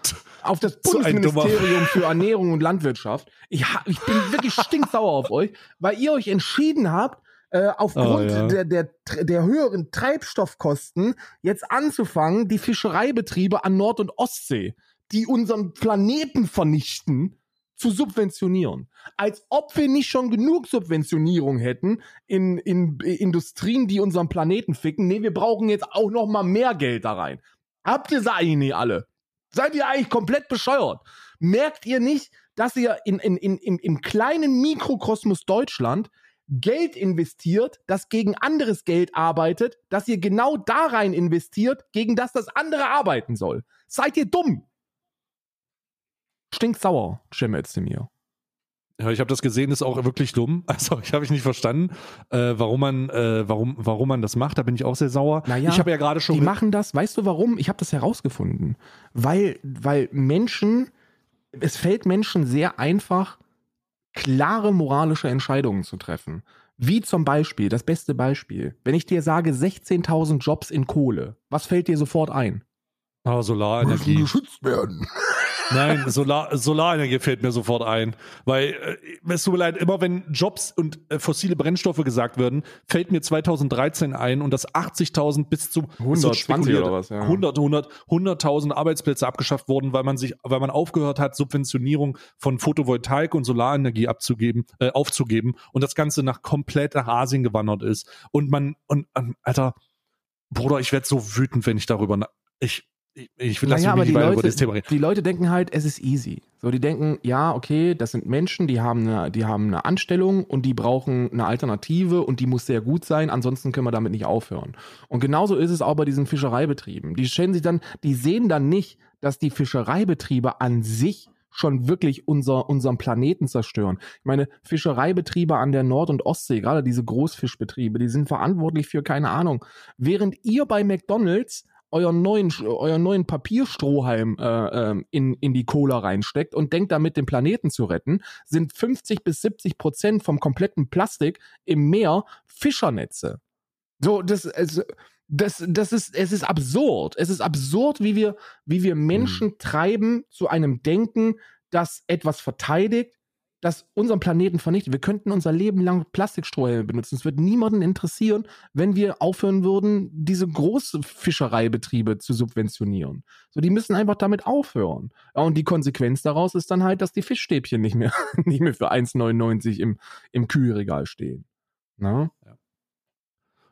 auf das Bundesministerium für Ernährung und Landwirtschaft. Ich, ich bin wirklich stinksauer auf euch, weil ihr euch entschieden habt, äh, aufgrund Oh, ja. der, der, der höheren Treibstoffkosten jetzt anzufangen, die Fischereibetriebe an Nord- und Ostsee, die unseren Planeten vernichten, zu subventionieren. Als ob wir nicht schon genug Subventionierung hätten in, in Industrien, die unseren Planeten ficken. Nee, wir brauchen jetzt auch noch mal mehr Geld da rein. Habt ihr sie eigentlich nicht alle? Seid ihr eigentlich komplett bescheuert? Merkt ihr nicht, dass ihr in, in, in, im, im kleinen Mikrokosmos Deutschland Geld investiert, das gegen anderes Geld arbeitet, dass ihr genau da rein investiert, gegen das das andere arbeiten soll? Seid ihr dumm? Stinksauer, Cem Özdemir. Ja, ich habe das gesehen, ist auch wirklich dumm. Also ich habe ich nicht verstanden, äh, warum man, äh, warum, warum man das macht. Da bin ich auch sehr sauer. Naja, ich habe ja gerade schon. Die machen das, weißt du warum? Ich habe das herausgefunden. Weil, weil Menschen, es fällt Menschen sehr einfach, klare moralische Entscheidungen zu treffen. Wie zum Beispiel, das beste Beispiel, wenn ich dir sage 16.000 Jobs in Kohle, was fällt dir sofort ein? Ah, Solarenergie. geschützt werden. Nein, Solar, Solarenergie fällt mir sofort ein. Weil, äh, es tut mir leid, immer wenn Jobs und äh, fossile Brennstoffe gesagt werden, fällt mir 2013 ein und dass 80.000 bis zu 120 oder was, ja. 100, 100, 100.000 Arbeitsplätze abgeschafft wurden, weil man sich, weil man aufgehört hat, Subventionierung von Photovoltaik und Solarenergie abzugeben, äh, aufzugeben und das Ganze nach komplett nach Asien gewandert ist. Und man, und, ähm, Alter, Bruder, ich werde so wütend, wenn ich darüber, ich, ich, ich will Naja, lassen aber die weiter über Leute, das Thema reden. die Leute denken halt, es ist easy. So, die denken, ja, okay, das sind Menschen, die haben eine, die haben eine Anstellung und die brauchen eine Alternative und die muss sehr gut sein, ansonsten können wir damit nicht aufhören. Und genauso ist es auch bei diesen Fischereibetrieben. Die stellen sich dann, die sehen dann nicht, dass die Fischereibetriebe an sich schon wirklich unser, unseren Planeten zerstören. Ich meine, Fischereibetriebe an der Nord- und Ostsee, gerade diese Großfischbetriebe, die sind verantwortlich für keine Ahnung. Während ihr bei McDonalds euren neuen, euren neuen Papierstrohhalm äh, ähm, in, in die Cola reinsteckt und denkt damit, den Planeten zu retten, sind 50 bis 70 Prozent vom kompletten Plastik im Meer Fischernetze. So, das, also, das, das ist, es ist absurd. Es ist absurd, wie wir, wie wir Menschen treiben zu einem Denken, das etwas verteidigt, das unseren Planeten vernichtet. Wir könnten unser Leben lang Plastikstrohhalme benutzen. Es wird niemanden interessieren, wenn wir aufhören würden, diese Großfischereibetriebe zu subventionieren. So, die müssen einfach damit aufhören. Ja, und die Konsequenz daraus ist dann halt, dass die Fischstäbchen nicht mehr, nicht mehr für 1,99 im, im Kühlregal stehen. Na?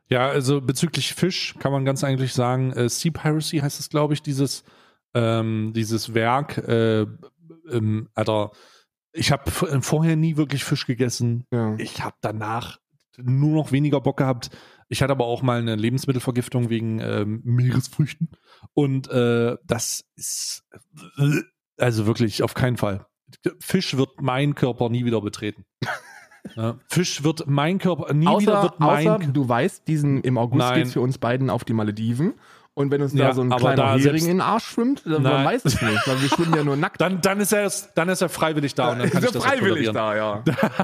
Ja, also bezüglich Fisch kann man ganz eigentlich sagen, äh, Sea Piracy heißt es, glaube ich, dieses, ähm, dieses Werk. Äh, ähm, Alter, ich habe vorher nie wirklich Fisch gegessen. Ja. Ich habe danach nur noch weniger Bock gehabt. Ich hatte aber auch mal eine Lebensmittelvergiftung wegen ähm, Meeresfrüchten. Und äh, das ist also wirklich auf keinen Fall. Fisch wird mein Körper nie wieder betreten. Ja, Fisch wird mein Körper nie wieder Außer, wird mein außer du weißt, diesen, im August Nein. geht's für uns beiden auf die Malediven. Und wenn uns Ja, da so ein kleiner Hering in den Arsch schwimmt, dann Nein. weiß es nicht, weil wir schwimmen ja nur nackt. Dann, dann, ist er, dann ist er freiwillig da und dann kann ich das auch tolerieren. da, ja.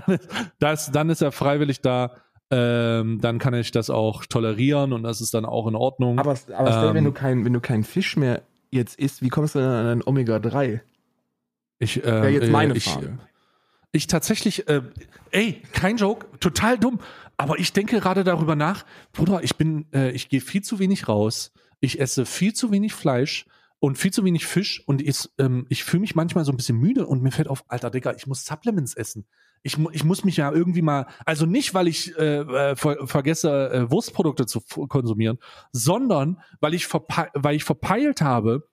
das, dann ist er freiwillig da. Ähm, dann kann ich das auch tolerieren und das ist dann auch in Ordnung. Aber, aber Ähm, wenn du kein, wenn du keinen Fisch mehr jetzt isst, wie kommst du dann an ein Omega-3? ich, ähm, jetzt äh, meine ich, Frage. Ich tatsächlich, äh, ey, kein Joke, total dumm. Aber ich denke gerade darüber nach, Bruder, ich bin, äh, ich gehe viel zu wenig raus. Ich esse viel zu wenig Fleisch und viel zu wenig Fisch und ich, ähm, ich fühle mich manchmal so ein bisschen müde und mir fällt auf, alter Digga, ich muss Supplements essen. Ich, mu- ich muss mich ja irgendwie mal, also nicht, weil ich äh, äh, ver vergesse, äh, Wurstprodukte zu konsumieren, sondern weil ich, weil ich verpeilt habe,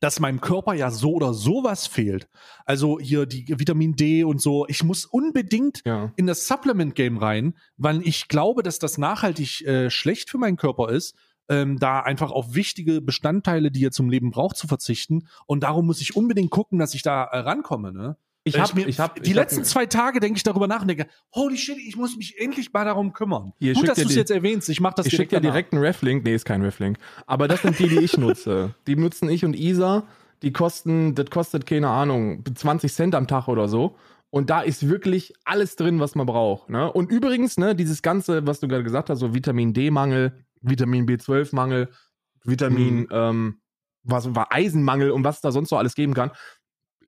dass meinem Körper ja so oder sowas fehlt. Also hier die Vitamin D und so. Ich muss unbedingt Ja. in das Supplement-Game rein, weil ich glaube, dass das nachhaltig äh, schlecht für meinen Körper ist, ähm, da einfach auf wichtige Bestandteile, die er zum Leben braucht, zu verzichten. Und darum muss ich unbedingt gucken, dass ich da äh, rankomme. Ne? Ich Wenn hab, mir, ich hab, die ich hab- letzten zwei Tage denke ich darüber nach und denke, holy shit, ich muss mich endlich mal darum kümmern. Hier, Gut, dass dir du es jetzt erwähnst. Ich mache das Ich schicke direkt dir danach. direkt einen Reflink. Nee, ist kein Reflink. Aber das sind die, die ich nutze. Die nutzen ich und Isa. Die kosten, das kostet, keine Ahnung, 20 Cent am Tag oder so. Und da ist wirklich alles drin, was man braucht. Ne? Und übrigens, ne, dieses Ganze, was du gerade gesagt hast, so Vitamin D-Mangel, Vitamin B12-Mangel, Vitamin, Mhm. ähm, was war Eisenmangel und was da sonst so alles geben kann,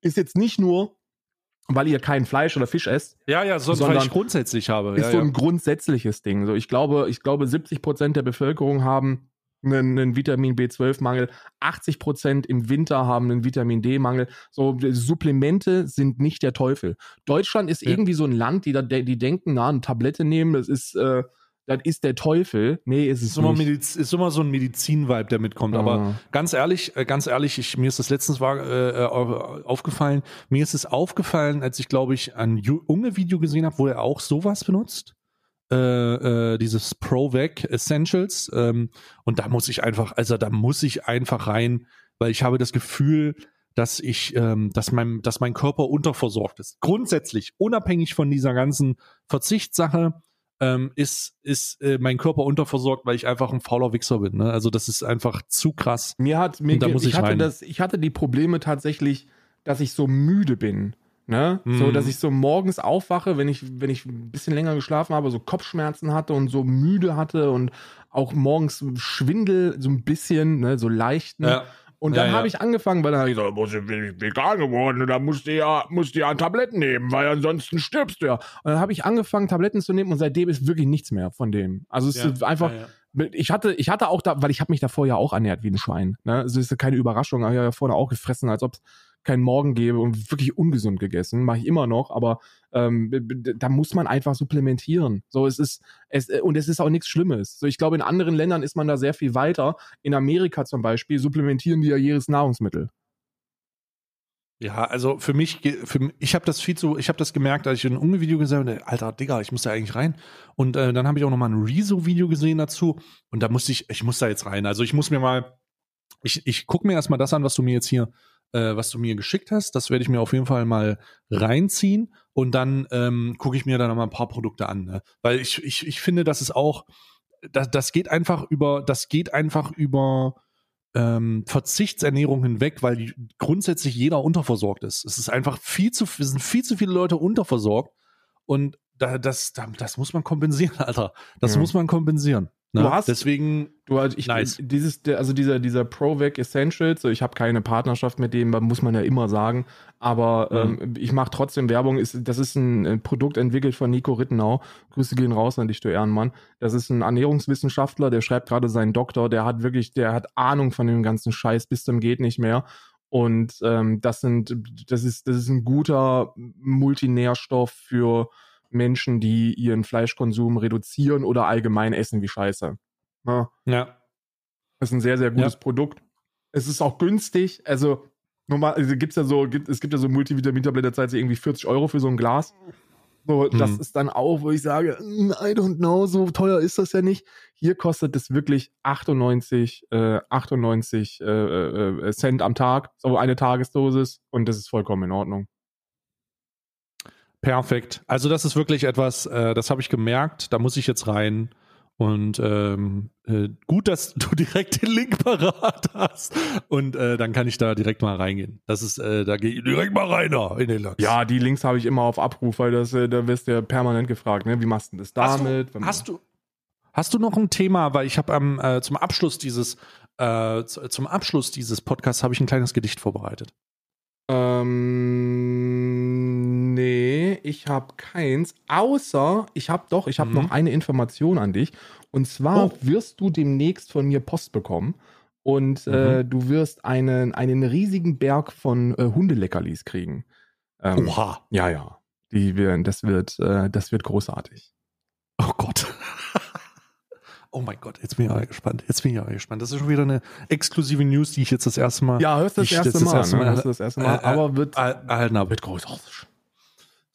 ist jetzt nicht nur, weil ihr kein Fleisch oder Fisch esst, Ja, ja, so, Sondern weil ich grundsätzlich habe. ist ja, so ja. ein grundsätzliches Ding. So, ich glaube, ich glaube, 70 Prozent der Bevölkerung haben einen, einen Vitamin B12-Mangel, 80 Prozent im Winter haben einen Vitamin D-Mangel. So Supplemente sind nicht der Teufel. Deutschland ist Ja. irgendwie so ein Land, die da, die denken, na, eine Tablette nehmen, das ist, äh, das ist der Teufel. Nee, ist es ist immer, nicht. Mediz ist immer so ein Medizin-Vibe, der mitkommt. Ah. Aber ganz ehrlich, äh, ganz ehrlich, ich, mir ist das letztens war, äh, au- aufgefallen. Mir ist es aufgefallen, als ich, glaube ich, ein Junge-Video gesehen habe, wo er auch sowas benutzt. Äh, äh, dieses ProVac Essentials. Ähm, und da muss ich einfach, also da muss ich einfach rein, weil ich habe das Gefühl, dass ich, ähm, dass mein, dass mein Körper unterversorgt ist. Grundsätzlich, unabhängig von dieser ganzen Verzichtssache, ähm, ist, ist äh, mein Körper unterversorgt, weil ich einfach ein fauler Wichser bin. Ne? Also das ist einfach zu krass. Mir hat, mir, da muss ich, ich hatte rein. das, ich hatte die Probleme tatsächlich, dass ich so müde bin. Ne? Mhm. So, dass ich so morgens aufwache, wenn ich, wenn ich ein bisschen länger geschlafen habe, so Kopfschmerzen hatte und so müde hatte und auch morgens Schwindel, so ein bisschen, ne, so leicht. Ne? Ja. Und Ja, dann ja. habe ich angefangen, weil dann habe ich gesagt, muss ich bin ich vegan geworden und dann musst du ja, musst du ja Tabletten nehmen, weil ansonsten stirbst du ja. Und dann habe ich angefangen, Tabletten zu nehmen und seitdem ist wirklich nichts mehr von dem. Also es ist einfach, ja, ja. ich hatte, ich hatte auch da, weil ich habe mich davor ja auch ernährt wie ein Schwein. Ne? Also ist ja keine Überraschung. Habe ja vorne auch gefressen, als ob keinen Morgen gäbe und wirklich ungesund gegessen. Mache ich immer noch, aber ähm, da muss man einfach supplementieren. So, es ist, es, äh, und es ist auch nichts Schlimmes. So, ich glaube, in anderen Ländern ist man da sehr viel weiter. In Amerika zum Beispiel supplementieren die ja jedes Nahrungsmittel. Ja, also für mich, für, ich habe das viel zu, ich habe das gemerkt, als ich ein Unge-Video gesehen habe, alter Digga, ich muss da eigentlich rein. Und äh, dann habe ich auch noch mal ein Rezo-Video gesehen dazu und da musste ich, ich muss da jetzt rein. Also ich muss mir mal, ich, ich gucke mir erstmal das an, was du mir jetzt hier, äh, was du mir geschickt hast. Das werde ich mir auf jeden Fall mal reinziehen und dann ähm, gucke ich mir da noch mal ein paar Produkte an. Ne? Weil ich, ich, ich finde, das ist auch, das, das geht einfach über, das geht einfach über ähm, Verzichtsernährung hinweg, weil die, grundsätzlich jeder unterversorgt ist. Es ist einfach viel zu, es sind viel zu viele Leute unterversorgt und da, das, da, das muss man kompensieren, Alter. Das Ja. muss man kompensieren. Ne? Du hast- Deswegen, Du, also ich, Nice. dieses, also dieser, dieser ProVac Essentials, so ich habe keine Partnerschaft mit dem, muss man ja immer sagen, aber Mhm. ähm, ich mache trotzdem Werbung. Ist, das ist ein, ein Produkt entwickelt von Nico Rittenau. Grüße gehen raus an dich, du Ehrenmann. Das ist ein Ernährungswissenschaftler, der schreibt gerade seinen Doktor, der hat wirklich, der hat Ahnung von dem ganzen Scheiß bis zum geht nicht mehr. Und ähm, das sind, das ist, das ist ein guter Multinährstoff für Menschen, die ihren Fleischkonsum reduzieren oder allgemein essen wie Scheiße. Ja. ja. Das ist ein sehr, sehr gutes Ja. Produkt. Es ist auch günstig. Also, normal, also gibt's ja so, gibt, es gibt ja so Multivitamin-Tablette, da zahlt sie irgendwie 40 Euro für so ein Glas. So, das Mhm. ist dann auch, wo ich sage, "Mm, I don't know, so teuer ist das ja nicht. Hier kostet es wirklich 98, äh, 98 äh, äh, Cent am Tag, so eine Tagesdosis und das ist vollkommen in Ordnung. Perfekt. Also das ist wirklich etwas, äh, das habe ich gemerkt, da muss ich jetzt rein. Und ähm, äh, gut, dass du direkt den Link parat hast. Und äh, dann kann ich da direkt mal reingehen. Das ist, äh, da gehe ich direkt mal rein da in den Lachs. Ja, die Links habe ich immer auf Abruf, weil das, äh, da wirst du ja permanent gefragt, ne? Wie machst du das Hast damit? du, hast du, hast du noch ein Thema, weil ich habe am äh, zum Abschluss dieses äh, zum Abschluss dieses Podcasts habe ich ein kleines Gedicht vorbereitet. Ähm, nee, ich habe keins. Außer, ich habe doch, ich habe Mhm. noch eine Information an dich. Und zwar Oh. wirst du demnächst von mir Post bekommen. Und äh, du wirst einen, einen riesigen Berg von äh, Hundeleckerlis kriegen. Ähm, Oha. Ja, ja. Die werden, das wird, äh, das wird großartig. Oh Gott. Oh mein Gott, jetzt bin ich aber gespannt. Jetzt bin ich aber gespannt. Das ist schon wieder eine exklusive News, die ich jetzt das erste Mal Ja, hörst du das erste das ist das Mal. erste ne? Mal. Hörst du das erste Mal. Äh, äh, aber wird, er- erhalten habe. wird großartig.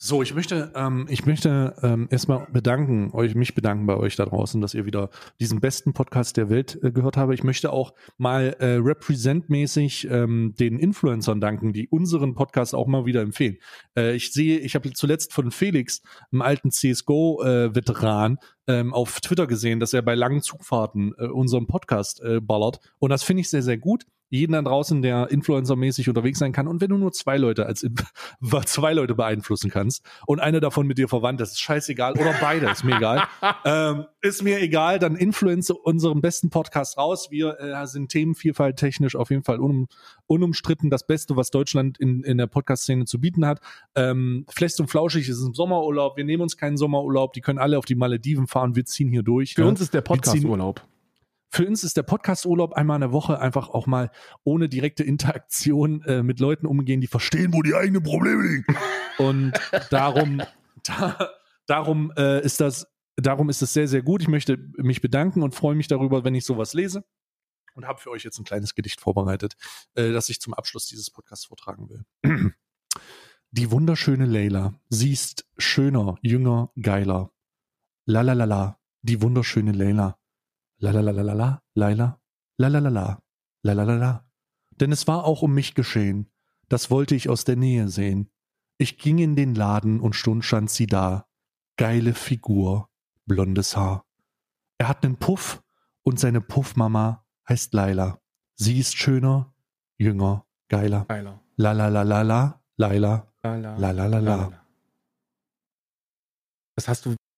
So, ich möchte, ähm, ich möchte ähm, erstmal bedanken, euch, mich bedanken bei euch da draußen, dass ihr wieder diesen besten Podcast der Welt äh, gehört habt. Ich möchte auch mal äh, representmäßig ähm, den Influencern danken, die unseren Podcast auch mal wieder empfehlen. Äh, ich sehe, ich habe zuletzt von Felix, einem alten CSGO-Veteran, ähm, auf Twitter gesehen, dass er bei langen Zugfahrten äh, unseren Podcast äh, ballert. Und das finde ich sehr, sehr gut. Jeden da draußen, der influencermäßig unterwegs sein kann. Und wenn du nur zwei Leute als zwei Leute beeinflussen kannst und einer davon mit dir verwandt ist, ist scheißegal. Oder beide, ist mir egal. ähm, ist mir egal, dann influence unseren besten Podcast raus. Wir äh, sind Themenvielfalt technisch auf jeden Fall unum, unumstritten das Beste, was Deutschland in, in der Podcast-Szene zu bieten hat. Ähm, Flecht und Flauschig ist im Sommerurlaub. Wir nehmen uns keinen Sommerurlaub. Die können alle auf die Malediven fahren. Wir ziehen hier durch. Für ne? uns ist der Podcast-Urlaub. Für uns ist der Podcast-Urlaub einmal in der Woche einfach auch mal ohne direkte Interaktion äh, mit Leuten umgehen, die verstehen, wo die eigenen Probleme liegen. Und darum, da, darum äh, ist das, darum ist es sehr, sehr gut. Ich möchte mich bedanken und freue mich darüber, wenn ich sowas lese. Und habe für euch jetzt ein kleines Gedicht vorbereitet, äh, das ich zum Abschluss dieses Podcasts vortragen will. Die wunderschöne Leila, sie ist schöner, jünger, geiler. La la la la, die wunderschöne Leila. La la la la la la, Laila. La la la la, la la la la. Denn es war auch um mich geschehen. Das wollte ich aus der Nähe sehen. Ich ging in den Laden und stund stand sie da. Geile Figur, blondes Haar. Er hat nen Puff und seine Puffmama heißt Laila. Sie ist schöner, jünger, geiler. Geiler. La la la la la, Laila. La, la, La la la la. Das hast du